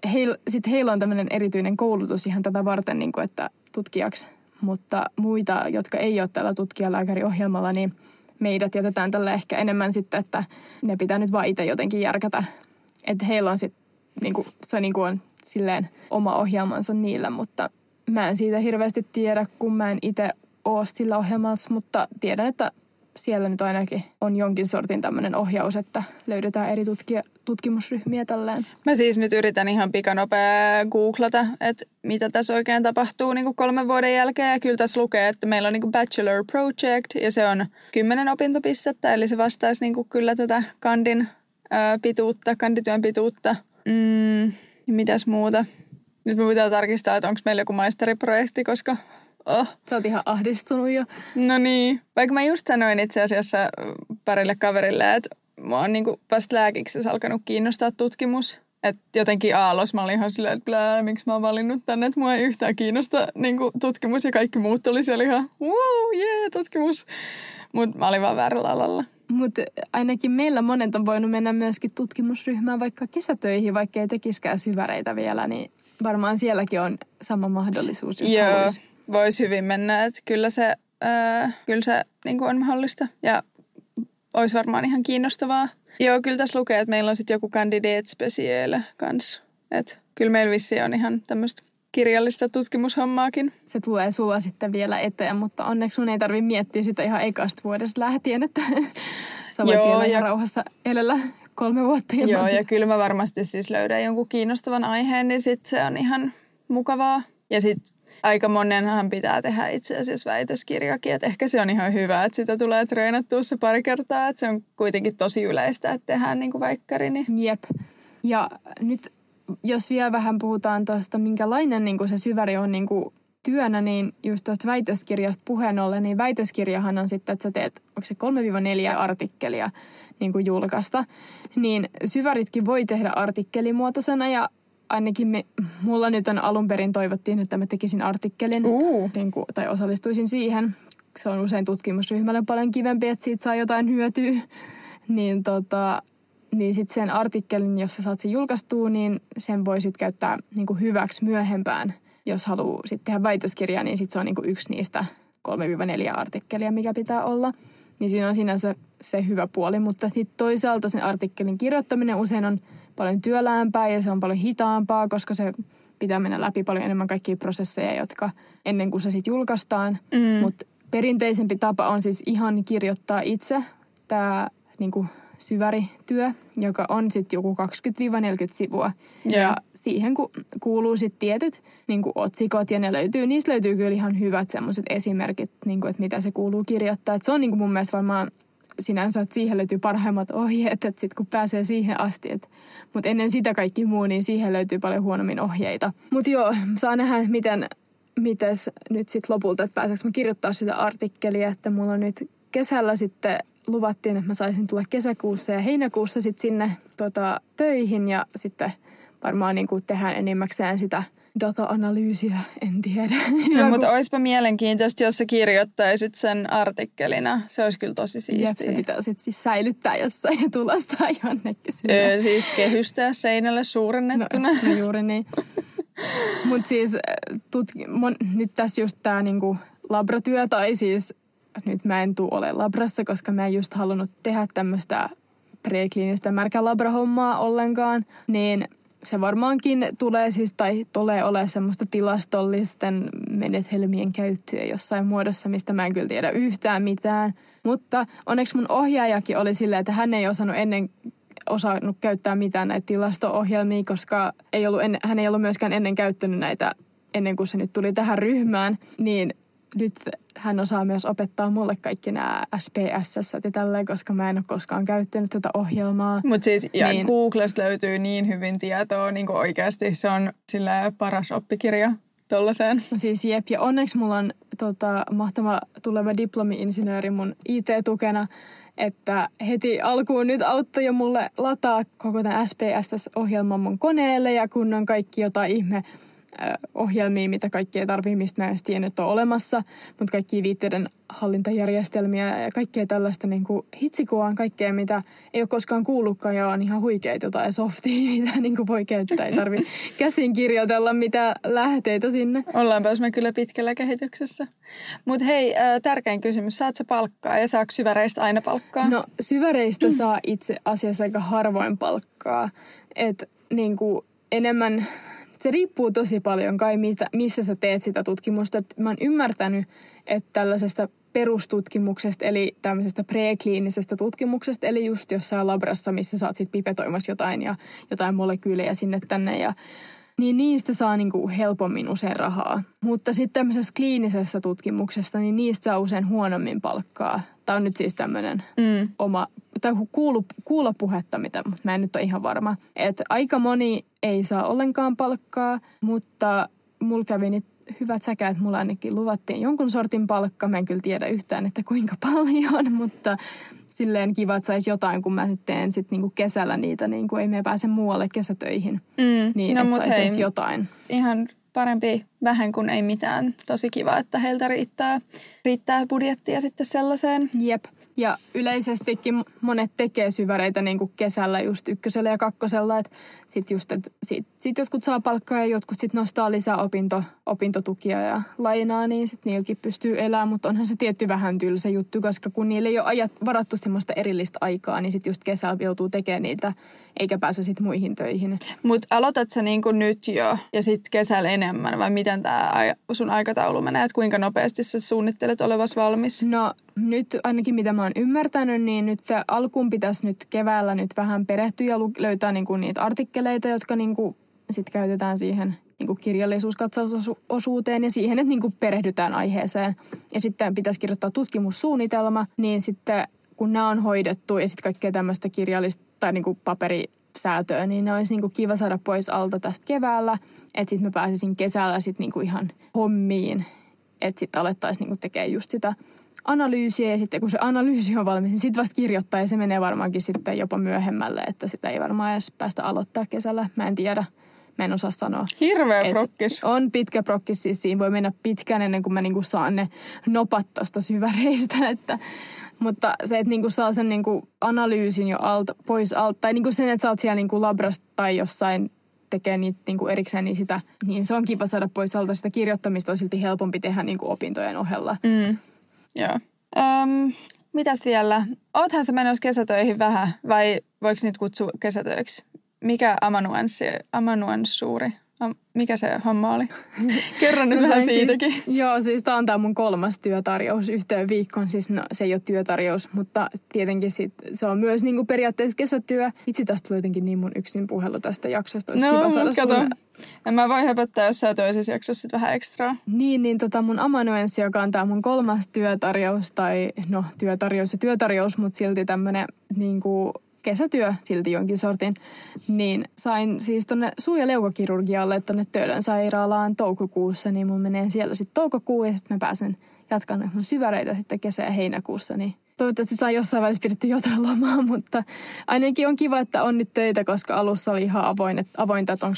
sitten heillä on tämmöinen erityinen koulutus ihan tätä varten, niin kuin, että tutkijaksi. Mutta muita, jotka ei ole tällä tutkijalääkäriohjelmalla, niin meidät jätetään tällä ehkä enemmän sitten, että ne pitää nyt vaan itse jotenkin järkätä. Että heillä on sitten, niin kuin, se niin kuin on silleen oma ohjelmansa niillä, mutta mä en siitä hirveästi tiedä, kun mä en itse ole sillä ohjelmassa, mutta tiedän, että siellä nyt ainakin on jonkin sortin tämmöinen ohjaus, että löydetään eri tutkija, tutkimusryhmiä tälleen. Mä siis nyt yritän ihan pikanopea googlata, että mitä tässä oikein tapahtuu niin kuin kolmen vuoden jälkeen. Ja kyllä tässä lukee, että meillä on niin kuin bachelor project ja se on kymmenen opintopistettä, eli se vastaisi niin kuin kyllä tätä kandin pituutta, kandityön pituutta. Mm, mitäs muuta? Nyt me pitää tarkistaa, että onko meillä joku maisteriprojekti, koska Oh. Sä oot ihan ahdistunut jo. No niin. Vaikka mä just sanoin itse asiassa parille kaverille, että mä oon niinku vasta lääkiksessä alkanut kiinnostaa tutkimus. Että jotenkin aalos mä olin ihan silleen, että blää, miksi mä oon valinnut tänne, että mua ei yhtään kiinnosta niinku tutkimus ja kaikki muut tuli siellä ihan, wow, yeah, tutkimus. Mutta mä olin vaan väärällä alalla. Mutta ainakin meillä monet on voinut mennä myöskin tutkimusryhmään vaikka kesätöihin, vaikka ei tekiskään syväreitä vielä, niin varmaan sielläkin on sama mahdollisuus, jos Joo. haluaisi voisi hyvin mennä. Että kyllä se, ää, kyllä se niin kuin on mahdollista ja olisi varmaan ihan kiinnostavaa. Joo, kyllä tässä lukee, että meillä on sitten joku candidate special kanssa. Että kyllä meillä vissi on ihan tämmöistä kirjallista tutkimushommaakin. Se tulee sulla sitten vielä eteen, mutta onneksi sun ei tarvi miettiä sitä ihan ekasta vuodesta lähtien, että sä voit Joo, vielä ja... rauhassa elellä kolme vuotta. Joo, ja kyllä mä varmasti siis löydän jonkun kiinnostavan aiheen, niin sit se on ihan mukavaa. Ja sitten aika monenhan pitää tehdä itse asiassa väitöskirjakin. Että ehkä se on ihan hyvä, että sitä tulee treenattua se pari kertaa. Että se on kuitenkin tosi yleistä, että tehdään niin kuin väikkäri. Niin. Jep. Ja nyt jos vielä vähän puhutaan tuosta, minkälainen niin kuin se syväri on niin kuin työnä, niin just tuosta väitöskirjasta puheen ollen, niin väitöskirjahan on sitten, että sä teet, onko se 3-4 artikkelia niin kuin julkaista, niin syväritkin voi tehdä artikkelimuotoisena ja ainakin me, mulla nyt on alun perin toivottiin, että mä tekisin artikkelin uh. niin kuin, tai osallistuisin siihen. Se on usein tutkimusryhmälle paljon kivempi, että siitä saa jotain hyötyä. Niin, tota, niin sitten sen artikkelin, jos sä saat sen julkaistua, niin sen voi sitten käyttää niin kuin hyväksi myöhempään. Jos haluaa sitten tehdä väitöskirjaa, niin sitten se on niin kuin yksi niistä 3-4 artikkelia, mikä pitää olla. Niin siinä on sinänsä se hyvä puoli, mutta sitten toisaalta sen artikkelin kirjoittaminen usein on – paljon työläämpää ja se on paljon hitaampaa, koska se pitää mennä läpi paljon enemmän kaikkia prosesseja, jotka ennen kuin se sitten julkaistaan. Mm. Mutta perinteisempi tapa on siis ihan kirjoittaa itse tämä niinku, syvärityö, joka on sitten joku 20-40 sivua. Yeah. Ja siihen ku, kuuluu sitten tietyt niinku, otsikot ja ne löytyy, niistä löytyy kyllä ihan hyvät semmoiset esimerkit, niinku, että mitä se kuuluu kirjoittaa. Et se on niinku, mun mielestä varmaan sinänsä, että siihen löytyy parhaimmat ohjeet, että sitten kun pääsee siihen asti. Mutta ennen sitä kaikki muu, niin siihen löytyy paljon huonommin ohjeita. Mutta joo, saa nähdä, miten mites nyt sitten lopulta, että pääseekö mä kirjoittaa sitä artikkelia, että mulla on nyt kesällä sitten luvattiin, että mä saisin tulla kesäkuussa ja heinäkuussa sitten sinne tota, töihin ja sitten varmaan niin kuin tehdään enimmäkseen sitä – data-analyysiä, en tiedä. No, mutta olisipa mielenkiintoista, jos sä kirjoittaisit sen artikkelina. Se olisi kyllä tosi siistiä. Jep, se pitää sitten siis säilyttää jossain ja tulostaa jonnekin sinne. Öö, siis kehystää seinälle suurennettuna. No, no juuri niin. mutta siis tutki, mon, nyt tässä just tämä niinku labratyö, tai siis nyt mä en tule ole labrassa, koska mä en just halunnut tehdä tämmöistä prekliinistä märkä labrahommaa ollenkaan, niin se varmaankin tulee siis, tai tulee olemaan semmoista tilastollisten menetelmien käyttöä jossain muodossa, mistä mä en kyllä tiedä yhtään mitään. Mutta onneksi mun ohjaajakin oli silleen, että hän ei osannut ennen osannut käyttää mitään näitä tilasto-ohjelmia, koska ei ollut en, hän ei ollut myöskään ennen käyttänyt näitä ennen kuin se nyt tuli tähän ryhmään, niin nyt hän osaa myös opettaa mulle kaikki nämä SPSS ja tälleen, koska mä en ole koskaan käyttänyt tätä ohjelmaa. Mutta siis ja niin. Googlesta löytyy niin hyvin tietoa, niin kuin oikeasti se on sillä paras oppikirja tollaiseen. Siis jep, ja onneksi mulla on tota, mahtava tuleva diplomi-insinööri mun IT-tukena, että heti alkuun nyt auttoi jo mulle lataa koko tämän SPSS-ohjelman mun koneelle ja kun on kaikki jotain ihme ohjelmia, mitä kaikkea tarvii, mistä mä en tiennyt on olemassa, mutta kaikki viitteiden hallintajärjestelmiä ja kaikkea tällaista niin kuin hitsikuaan, kaikkea mitä ei ole koskaan kuullutkaan ja on ihan huikeita jotain softia, mitä niin kuin voi käyttää. Ei tarvi käsin kirjoitella mitä lähteitä sinne. Ollaanpas me kyllä pitkällä kehityksessä. Mutta hei, tärkein kysymys. Saat sä palkkaa ja saako syväreistä aina palkkaa? No syväreistä saa itse asiassa aika harvoin palkkaa. Että niin kuin enemmän se riippuu tosi paljon kai, mitä, missä sä teet sitä tutkimusta. Et mä oon ymmärtänyt, että tällaisesta perustutkimuksesta, eli tämmöisestä prekliinisestä tutkimuksesta, eli just jossain labrassa, missä sä oot sit pipetoimassa jotain ja jotain molekyylejä sinne tänne ja niin niistä saa niinku helpommin usein rahaa. Mutta sitten tämmöisessä kliinisessä tutkimuksessa, niin niistä saa usein huonommin palkkaa. Tämä on nyt siis tämmöinen mm. oma, tai kuulu, kuulla puhetta, mitä, mutta mä en nyt ole ihan varma. Että aika moni ei saa ollenkaan palkkaa, mutta mulla kävi nyt hyvät säkä, että mulla ainakin luvattiin jonkun sortin palkka. Mä en kyllä tiedä yhtään, että kuinka paljon, mutta silleen kiva, että saisi jotain, kun mä sitten teen sit niinku kesällä niitä, niin kuin ei me pääse muualle kesätöihin. Mm. Niin, no, että saisi jotain. Ihan parempi vähän kuin ei mitään. Tosi kiva, että heiltä riittää, riittää budjettia sitten sellaiseen. Jep. Ja yleisestikin monet tekee syväreitä niin kuin kesällä just ykkösellä ja kakkosella. Että sitten just, että sit, sit jotkut saa palkkaa ja jotkut sitten nostaa lisää opinto, opintotukia ja lainaa, niin sitten niilläkin pystyy elämään. Mutta onhan se tietty vähän tylsä juttu, koska kun niille ei ole ajat, varattu semmoista erillistä aikaa, niin sitten just kesällä joutuu tekemään niitä, eikä pääse sitten muihin töihin. Mutta aloitat sä niin kuin nyt jo ja sitten kesällä enemmän vai miten tämä sun aikataulu menee? Että kuinka nopeasti sä suunnittelet olevas valmis? No nyt ainakin mitä mä oon ymmärtänyt, niin nyt alkuun pitäisi nyt keväällä nyt vähän perehtyä ja löytää niin kuin niitä artikkeleita, jotka niin kuin sit käytetään siihen niin kuin kirjallisuuskatsausosuuteen ja siihen, että niin kuin perehdytään aiheeseen. Ja sitten pitäisi kirjoittaa tutkimussuunnitelma, niin sitten kun nämä on hoidettu ja sitten kaikkea tämmöistä kirjallista tai niin kuin paperisäätöä, niin ne olisi niin kuin kiva saada pois alta tästä keväällä. Että sitten mä pääsisin kesällä sitten niin kuin ihan hommiin, että sitten alettaisiin niin tekemään just sitä analyysiä ja sitten kun se analyysi on valmis, niin sitten vasta kirjoittaa ja se menee varmaankin sitten jopa myöhemmälle, että sitä ei varmaan edes päästä aloittaa kesällä. Mä en tiedä. Mä en osaa sanoa. Hirveä prokkis. On pitkä prokkis, siis siinä voi mennä pitkään ennen kuin mä niinku saan ne nopat tosta syväreistä. Että, mutta se, että niinku saa sen niinku analyysin jo alta, pois alta, tai niinku sen, että sä oot siellä niinku labrasta tai jossain tekee niitä niinku erikseen, niin, sitä, niin se on kiva saada pois alta. Sitä kirjoittamista on silti helpompi tehdä niinku opintojen ohella. Mm. Joo. Öm, mitäs vielä? Oothan sä menossa kesätöihin vähän vai voiko niitä kutsua kesätöiksi? Mikä amanuenssi, amanuenssuuri? Mikä se homma oli? Kerro nyt vähän siis- siitäkin. Siis, joo, siis tämä on tämä mun kolmas työtarjous yhteen viikkoon. Siis no, se ei ole työtarjous, mutta tietenkin sit, se on myös niinku periaatteessa kesätyö. Itse tästä tuli jotenkin niin mun yksin puhelu tästä jaksosta. Olisi no, kiva saada kato. Sun... En mä voi höpöttää jossain toisessa jaksossa sit vähän ekstraa. Niin, niin tota mun amanuenssi, joka on tämä mun kolmas työtarjous, tai no työtarjous ja työtarjous, mutta silti tämmöinen niinku kesätyö silti jonkin sortin, niin sain siis tonne suu- ja leukakirurgialle tonne Töölön sairaalaan toukokuussa, niin mun menee siellä sitten toukokuun ja sitten mä pääsen jatkan mun syväreitä sitten kesä- ja heinäkuussa, niin toivottavasti saa jossain välissä pidetty jotain lomaa, mutta ainakin on kiva, että on nyt töitä, koska alussa oli ihan avoin, että, avointa, että onko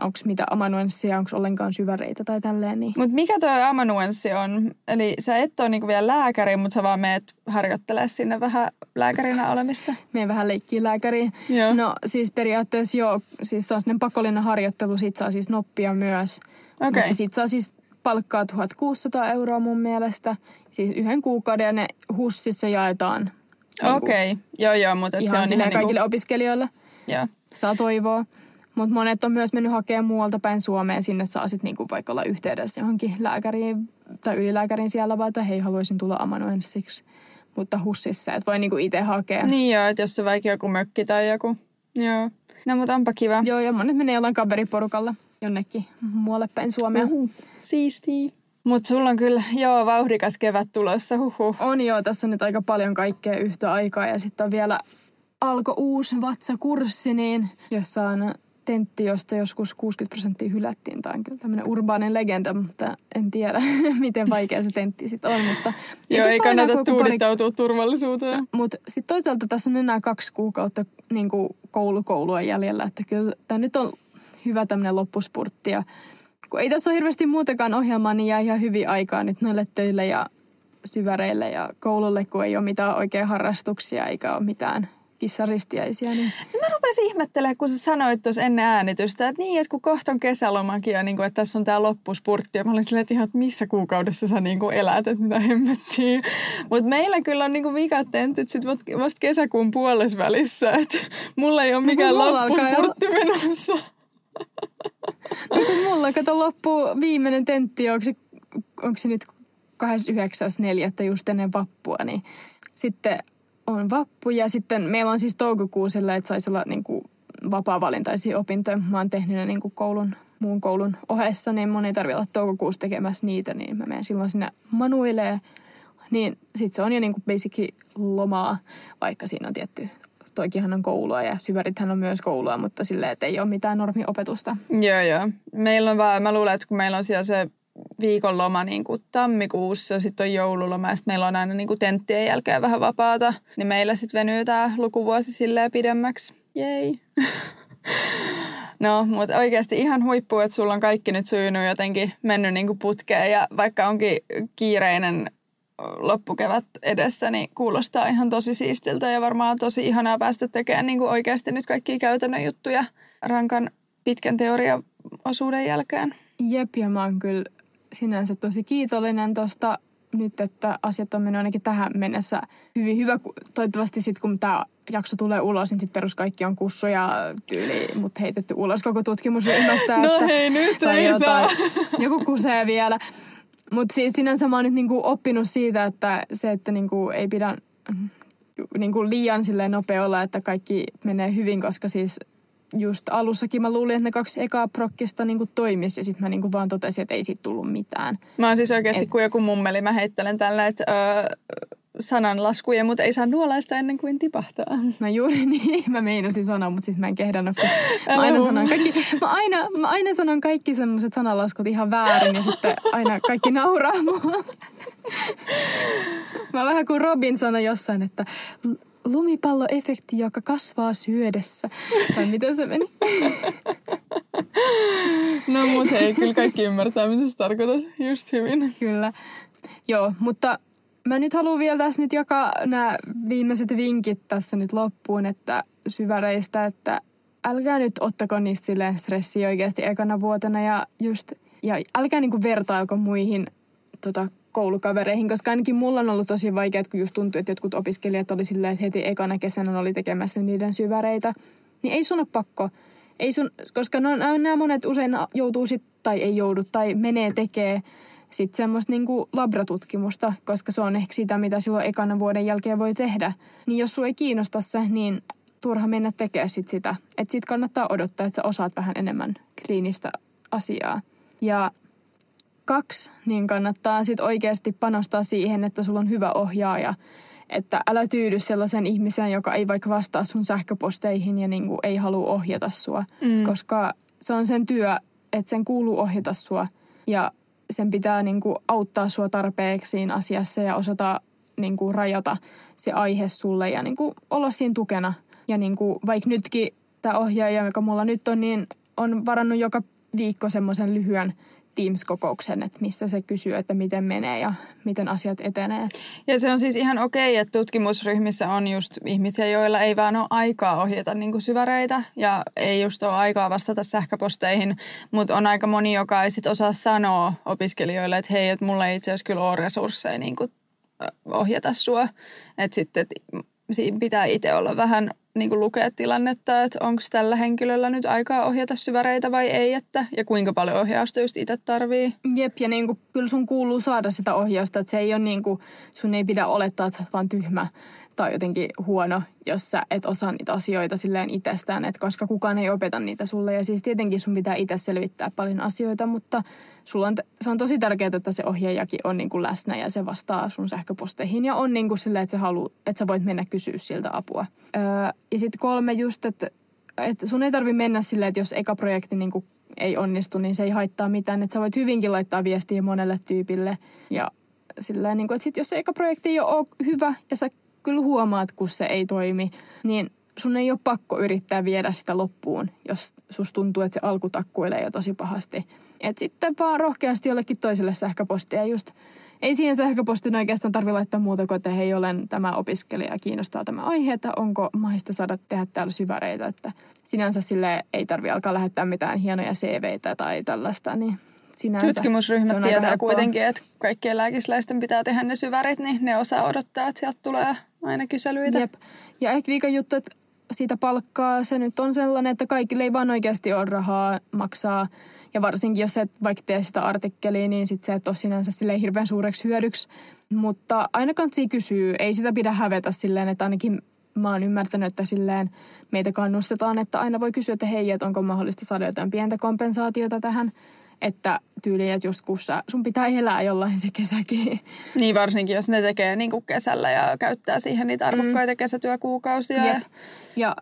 onko mitä amanuenssia, onko ollenkaan syväreitä tai tälleen. Niin. Mutta mikä tuo amanuenssi on? Eli sä et ole niinku vielä lääkäri, mutta sä vaan meet harjoittelemaan sinne vähän lääkärinä olemista. Meen vähän leikkiä lääkäriin. Joo. No siis periaatteessa joo, siis se on pakollinen harjoittelu, sit saa siis noppia myös. Okay. Mutta sit saa siis palkkaa 1600 euroa mun mielestä. Siis yhden kuukauden ja ne hussissa jaetaan. Okei, okay. joo joo, mutta se on ihan kaikille niinku... opiskelijoille. Joo. Saa toivoa. Mutta monet on myös mennyt hakemaan muualta päin Suomeen. Sinne saa sitten niinku vaikka olla yhteydessä johonkin lääkäriin tai ylilääkäriin siellä, vaan että hei, haluaisin tulla amanuenssiksi. Mutta hussissa, että voi niinku itse hakea. Niin joo, että jos se vaikka joku mökki tai joku. Joo. No mutta onpa kiva. Joo, ja monet menee jollain kaveriporukalla jonnekin muualle päin Suomea. Uhu, siistiä. Mutta sulla on kyllä, joo, vauhdikas kevät tulossa, huhu. On joo, tässä on nyt aika paljon kaikkea yhtä aikaa ja sitten on vielä alko uusi vatsakurssi, niin jossa on tentti, josta joskus 60 prosenttia hylättiin. Tämä on kyllä tämmöinen urbaanen legenda, mutta en tiedä, miten vaikea se tentti sitten on. Mutta Joo, ei kannata joku pari- tuudittautua turvallisuuteen. Mutta sitten toisaalta tässä on enää kaksi kuukautta niin kuin koulukoulua jäljellä, että kyllä tämä nyt on hyvä tämmöinen loppuspurtti. Ja kun ei tässä ole hirveästi muutakaan ohjelmaa, niin jää ihan hyvin aikaa nyt noille töille ja syväreille ja koululle, kun ei ole mitään oikein harrastuksia eikä ole mitään kissaristiäisiä. Niin Mä rupesin ihmettelemään, kun sä sanoit tuossa ennen äänitystä, että niin, että kun kohta on kesälomakin ja niin kuin, että tässä on tämä loppuspurtti. Ja mä olin silleen, että ihan, että missä kuukaudessa sä niin kuin elät, että mitä hemmettiin. Mutta meillä kyllä on niin kuin vikat tentit sit vast- vasta kesäkuun puolesvälissä. Että mulla ei ole mikään mulla alkaa jo- loppuspurtti menossa. No kun mulla kato loppuu viimeinen tentti, onko se, onko se nyt 29.4. just ennen vappua, niin sitten on vappu ja sitten meillä on siis toukokuu sillä, että saisi olla niin kuin vapaa-valintaisia opintoja. Mä oon tehnyt ne niin kuin koulun, muun koulun ohessa, niin mun ei tarvitse olla toukokuussa tekemässä niitä, niin mä menen silloin sinne manuilee. Niin sit se on jo niin kuin basically lomaa, vaikka siinä on tietty toikinhan on koulua ja syvärithän on myös koulua, mutta silleen, että ei ole mitään normiopetusta. Joo, joo. Meillä on vaan, mä luulen, että kun meillä on siellä se viikonloma niin kuin tammikuussa, sitten on joululoma ja sitten meillä on aina niin kuin tenttien jälkeen vähän vapaata, niin meillä sitten venyy tämä lukuvuosi silleen pidemmäksi. Jei. No, mutta oikeasti ihan huippu, että sulla on kaikki nyt sujunut jotenkin mennyt niin kuin putkeen ja vaikka onkin kiireinen loppukevät edessä, niin kuulostaa ihan tosi siistiltä ja varmaan tosi ihanaa päästä tekemään niin kuin oikeasti nyt kaikkia käytännön juttuja rankan pitkän teoriaosuuden jälkeen. Jep, ja mä oon kyllä sinänsä tosi kiitollinen tosta nyt, että asiat on mennyt ainakin tähän mennessä hyvin hyvä. Toivottavasti sitten kun tämä jakso tulee ulos, niin sitten perus kaikki on kussuja tyyli, mut heitetty ulos koko tutkimusryhmästä. No että, hei, nyt tai ei saa. Joku kusee vielä. Mutta siis sinänsä mä oon nyt niinku oppinut siitä, että se, että niinku ei pidä mm, niinku liian silleen nopea olla, että kaikki menee hyvin, koska siis just alussakin mä luulin, että ne kaksi ekaa prokkista niinku toimisi ja sitten mä niinku vaan totesin, että ei siitä tullut mitään. Mä oon siis oikeasti Et- kuin joku mummeli, mä heittelen tällä, että öö, sananlaskuja, mutta ei saa nuolaista ennen kuin tipahtaa. No juuri niin, mä meinasin sanoa, mutta sitten mä en kehdannut. kun Mä aina, sanon kaikki, mä, aina, mä aina sanon kaikki semmoiset sananlaskut ihan väärin ja sitten aina kaikki nauraa mua. Mä vähän kuin Robin sanoi jossain, että lumipalloefekti, joka kasvaa syödessä. Tai miten se meni? No mut hei, kyllä kaikki ymmärtää, mitä sä tarkoitat just hyvin. Kyllä. Joo, mutta mä nyt haluan vielä tässä nyt jakaa nämä viimeiset vinkit tässä nyt loppuun, että syväreistä, että älkää nyt ottako niistä silleen stressiä oikeasti ekana vuotena ja just, ja älkää niinku vertailko muihin tota, koulukavereihin, koska ainakin mulla on ollut tosi vaikeaa, kun just tuntuu, että jotkut opiskelijat oli silleen, että heti ekana kesänä oli tekemässä niiden syväreitä. Niin ei sun ole pakko. Ei sun, koska no, nämä monet usein joutuu sit, tai ei joudu, tai menee tekee sitten semmoista niinku labratutkimusta, koska se on ehkä sitä, mitä silloin ekana vuoden jälkeen voi tehdä. Niin jos sua ei kiinnosta se, niin turha mennä tekemään sit sitä. Että sit kannattaa odottaa, että sä osaat vähän enemmän kliinistä asiaa. Ja kaksi, niin kannattaa sit oikeasti panostaa siihen, että sulla on hyvä ohjaaja. Että älä tyydy sellaisen ihmisen, joka ei vaikka vastaa sun sähköposteihin ja niinku ei halua ohjata sua. Mm. Koska se on sen työ, että sen kuuluu ohjata sua. Ja sen pitää niinku auttaa sua tarpeeksi siinä asiassa ja osata niinku rajata se aihe sulle ja niinku olla siinä tukena. Ja niinku, vaikka nytkin tämä ohjaaja, joka mulla nyt on, niin on varannut joka viikko semmoisen lyhyen Teams-kokouksen, että missä se kysyy, että miten menee ja miten asiat etenee. Ja se on siis ihan okei, että tutkimusryhmissä on just ihmisiä, joilla ei vaan ole aikaa ohjata niin kuin syväreitä ja ei just ole aikaa vastata sähköposteihin, mutta on aika moni, joka ei sit osaa sanoa opiskelijoille, että hei, että mulla ei itse asiassa kyllä ole resursseja niin kuin, ohjata sua. Että sitten et siinä pitää itse olla vähän niin kuin lukea tilannetta, että onko tällä henkilöllä nyt aikaa ohjata syväreitä vai ei, että, ja kuinka paljon ohjausta just itse tarvii. Jep, ja niin kuin, kyllä sun kuuluu saada sitä ohjausta, että se ei ole niin kuin, sun ei pidä olettaa, että sä oot vaan tyhmä tai jotenkin huono, jos sä et osaa niitä asioita silleen itsestään, että koska kukaan ei opeta niitä sulle. Ja siis tietenkin sun pitää itse selvittää paljon asioita, mutta sulla on, se on tosi tärkeää, että se ohjaajakin on niin kuin läsnä ja se vastaa sun sähköposteihin ja on niin kuin silleen, että, se halu, että sä voit mennä kysyä siltä apua. Öö, ja sitten kolme just, että, että sun ei tarvi mennä silleen, että jos eka projekti niin kuin ei onnistu, niin se ei haittaa mitään. Että sä voit hyvinkin laittaa viestiä monelle tyypille ja silleen, niin kuin, että sit jos se eka projekti ei ole hyvä ja sä kyllä huomaat, kun se ei toimi, niin sun ei ole pakko yrittää viedä sitä loppuun, jos sus tuntuu, että se alku takkuilee jo tosi pahasti. Et sitten vaan rohkeasti jollekin toiselle sähköpostia just ei siihen sähköpostiin oikeastaan tarvi laittaa muuta kuin, että hei, olen tämä opiskelija, kiinnostaa tämä aihe, että onko mahdollista saada tehdä täällä syväreitä, että sinänsä sille ei tarvi alkaa lähettää mitään hienoja CVitä tai tällaista, niin sinänsä. Tutkimusryhmät tietää kuitenkin, että kaikkien lääkisläisten pitää tehdä ne syvärit, niin ne osaa odottaa, että sieltä tulee aina kyselyitä. Jep. Ja ehkä viikon juttu, että siitä palkkaa se nyt on sellainen, että kaikille ei vaan oikeasti ole rahaa maksaa. Ja varsinkin jos et vaikka tee sitä artikkelia, niin sit se et ole sinänsä silleen hirveän suureksi hyödyksi. Mutta aina kansi kysyy, ei sitä pidä hävetä silleen, että ainakin mä oon ymmärtänyt, että silleen meitä kannustetaan, että aina voi kysyä, että hei, että onko mahdollista saada jotain pientä kompensaatiota tähän että tyyli, että just kun sä, sun pitää elää jollain se kesäkin. Niin varsinkin, jos ne tekee niin kuin kesällä ja käyttää siihen niitä arvokkaita mm. kesätyökuukausia. Jep. Ja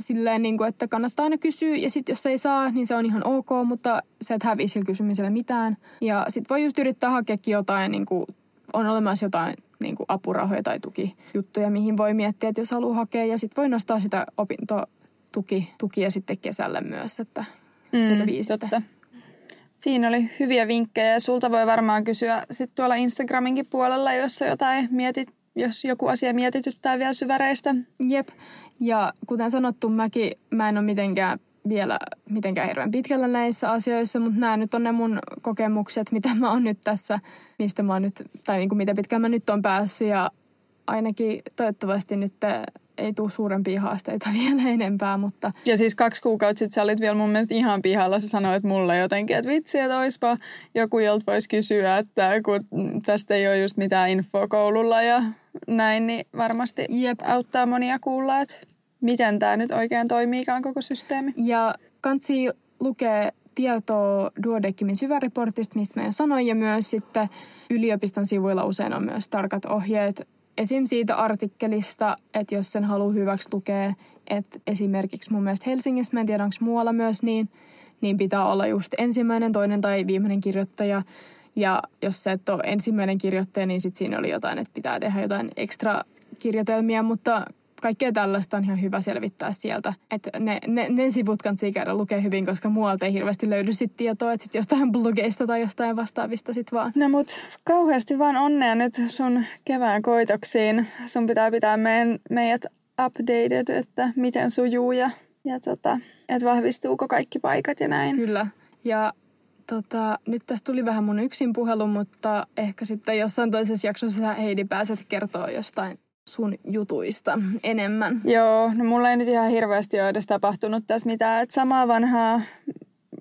silleen, niin kuin, että kannattaa aina kysyä ja sitten jos ei saa, niin se on ihan ok, mutta sä et häviä sillä kysymisellä mitään. Ja sitten voi just yrittää hakeakin jotain, niin kuin, on olemassa jotain niin kuin apurahoja tai tukijuttuja, mihin voi miettiä, että jos haluaa hakea. Ja sitten voi nostaa sitä opintotukia sitten kesällä myös, että mm, selvii totta. Siinä oli hyviä vinkkejä ja sulta voi varmaan kysyä sitten tuolla Instagraminkin puolella, jos jotain mietit, jos joku asia mietityttää vielä syväreistä. Jep. Ja kuten sanottu, mäkin, mä en ole mitenkään vielä mitenkään hirveän pitkällä näissä asioissa, mutta nämä nyt on ne mun kokemukset, mitä mä oon nyt tässä, mistä mä oon nyt, tai niin kuin mitä pitkään mä nyt on päässyt ja ainakin toivottavasti nyt ei tule suurempia haasteita vielä enempää, mutta... Ja siis kaksi kuukautta sitten sä olit vielä mun mielestä ihan pihalla. Sä sanoit mulle jotenkin, että vitsi, että oispa joku, jolta voisi kysyä, että kun tästä ei ole just mitään infoa koululla ja näin, niin varmasti Jep. auttaa monia kuulla, että miten tämä nyt oikein toimiikaan koko systeemi. Ja kansi lukee tietoa Duodeckimin syväreportista, mistä mä jo sanoin, ja myös sitten yliopiston sivuilla usein on myös tarkat ohjeet esim. siitä artikkelista, että jos sen haluaa hyväksi lukea, että esimerkiksi mun mielestä Helsingissä, mä en tiedä onko muualla myös niin, niin pitää olla just ensimmäinen, toinen tai viimeinen kirjoittaja. Ja jos sä et ole ensimmäinen kirjoittaja, niin sitten siinä oli jotain, että pitää tehdä jotain ekstra kirjoitelmia, mutta kaikkea tällaista on ihan hyvä selvittää sieltä. Että ne, ne, ne sivut kannattaa käydä lukea hyvin, koska muualta ei hirveästi löydy sit tietoa, että sit jostain blogeista tai jostain vastaavista sit vaan. No mut kauheasti vaan onnea nyt sun kevään koitoksiin. Sun pitää pitää meidän, meidät updated, että miten sujuu ja, ja tota, että vahvistuuko kaikki paikat ja näin. Kyllä. Ja tota, nyt tästä tuli vähän mun yksin puhelu, mutta ehkä sitten jossain toisessa jaksossa Heidi pääset kertoa jostain sun jutuista enemmän? Joo, no mulla ei nyt ihan hirveästi ole edes tapahtunut tässä mitään. Että samaa vanhaa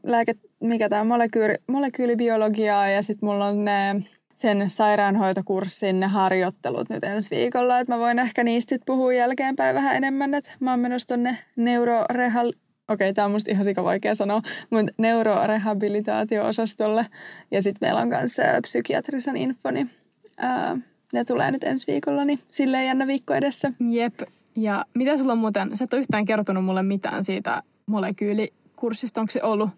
lääke, mikä tämä molekyyli, molekyylibiologiaa ja sitten mulla on ne sen sairaanhoitokurssin ne harjoittelut nyt ensi viikolla. Että mä voin ehkä niistä puhua jälkeenpäin vähän enemmän. Että mä oon menossa tonne neurorehal... Okei, okay, tämä on musta ihan sika vaikea sanoa, mutta neurorehabilitaatio-osastolle. Ja sitten meillä on myös psykiatrisen infoni. Ää, ne tulee nyt ensi viikolla, niin silleen jännä viikko edessä. Jep. Ja mitä sulla on muuten, sä et ole yhtään kertonut mulle mitään siitä molekyylikurssista. Onko se ollut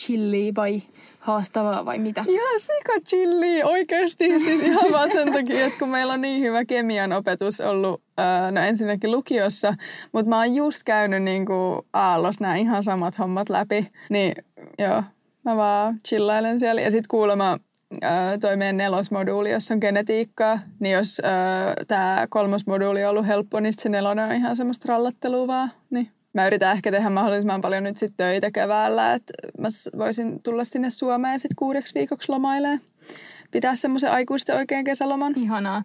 chilli vai haastavaa vai mitä? Ihan sika chilli oikeasti. Siis ihan vaan sen takia, että kun meillä on niin hyvä kemian opetus ollut, no ensinnäkin lukiossa, mutta mä oon just käynyt niin kuin aallos nämä ihan samat hommat läpi. Niin joo, mä vaan chillailen siellä. Ja sitten kuulemma toi meidän nelosmoduuli, jossa on genetiikkaa, niin jos tämä kolmas moduuli on ollut helppo, niin se nelonen on ihan semmoista rallattelua vaan. Niin. Mä yritän ehkä tehdä mahdollisimman paljon nyt sitten töitä keväällä, että mä voisin tulla sinne Suomeen sitten kuudeksi viikoksi lomailemaan pitää semmoisen aikuisten oikein kesäloman. Ihanaa.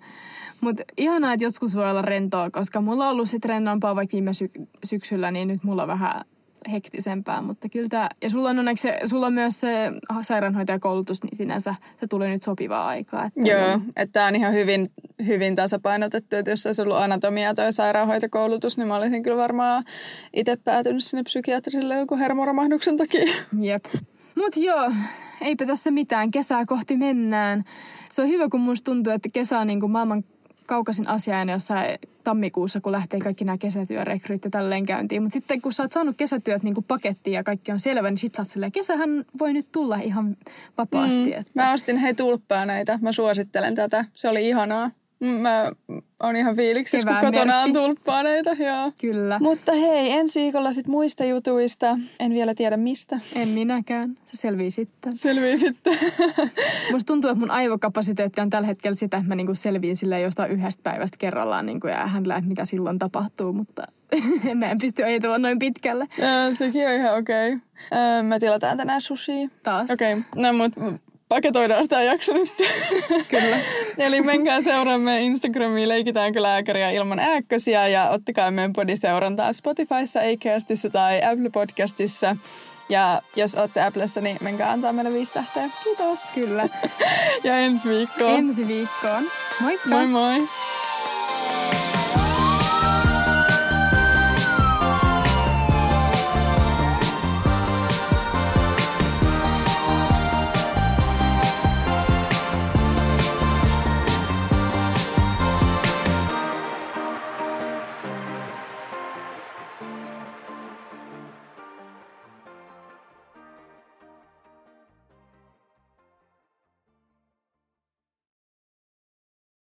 Mutta ihanaa, että joskus voi olla rentoa, koska mulla on ollut sit rennompaa vaikka viime sy- syksyllä, niin nyt mulla on vähän hektisempää, mutta kyllä tää, ja sulla on onneksi se, sulla on myös se sairaanhoitajakoulutus, niin sinänsä se tulee nyt sopivaa aikaa. Että Joo, että tämä on ihan hyvin, hyvin tasapainotettu, että jos olisi ollut anatomia tai sairaanhoitokoulutus, niin mä olisin kyllä varmaan itse päätynyt sinne psykiatriselle joku hermoromahduksen takia. Jep. Mut joo, eipä tässä mitään. Kesää kohti mennään. Se on hyvä, kun musta tuntuu, että kesä on niin kuin maailman kaukaisin asiainen jossain tammikuussa, kun lähtee kaikki nämä kesätyörekryt ja tälleen käyntiin. Mutta sitten kun sä oot saanut kesätyöt niin pakettiin ja kaikki on selvä, niin sit sä oot silleen, kesähän voi nyt tulla ihan vapaasti. Mm. Että... Mä ostin hei tulppaa näitä. Mä suosittelen tätä. Se oli ihanaa. Mä on ihan fiiliksissä, kun kotona on tulppaaneita. Joo. Kyllä. Mutta hei, ensi viikolla sit muista jutuista. En vielä tiedä mistä. En minäkään. Se selvii sitten. Selvii sitten. Musta tuntuu, että mun aivokapasiteetti on tällä hetkellä sitä, että mä niinku selviin sille jostain yhdestä päivästä kerrallaan niinku ja hän että mitä silloin tapahtuu, mutta mä en pysty ajatellaan noin pitkälle. Ja, sekin on ihan okei. Okay. me tilataan tänään sushi. Taas. Okei, okay. no mut paketoidaan sitä jakso nyt. Kyllä. Eli menkää seuraamme Instagramiin Leikitäänkö lääkäriä ilman ääkkösiä ja ottakaa meidän podiseurantaa Spotifyssa, Acastissa tai Apple Podcastissa. Ja jos olette Applessa, niin menkää antaa meille viisi tähteä. Kiitos. Kyllä. ja ensi viikkoon. Ensi viikkoon. Moikka. Moi moi.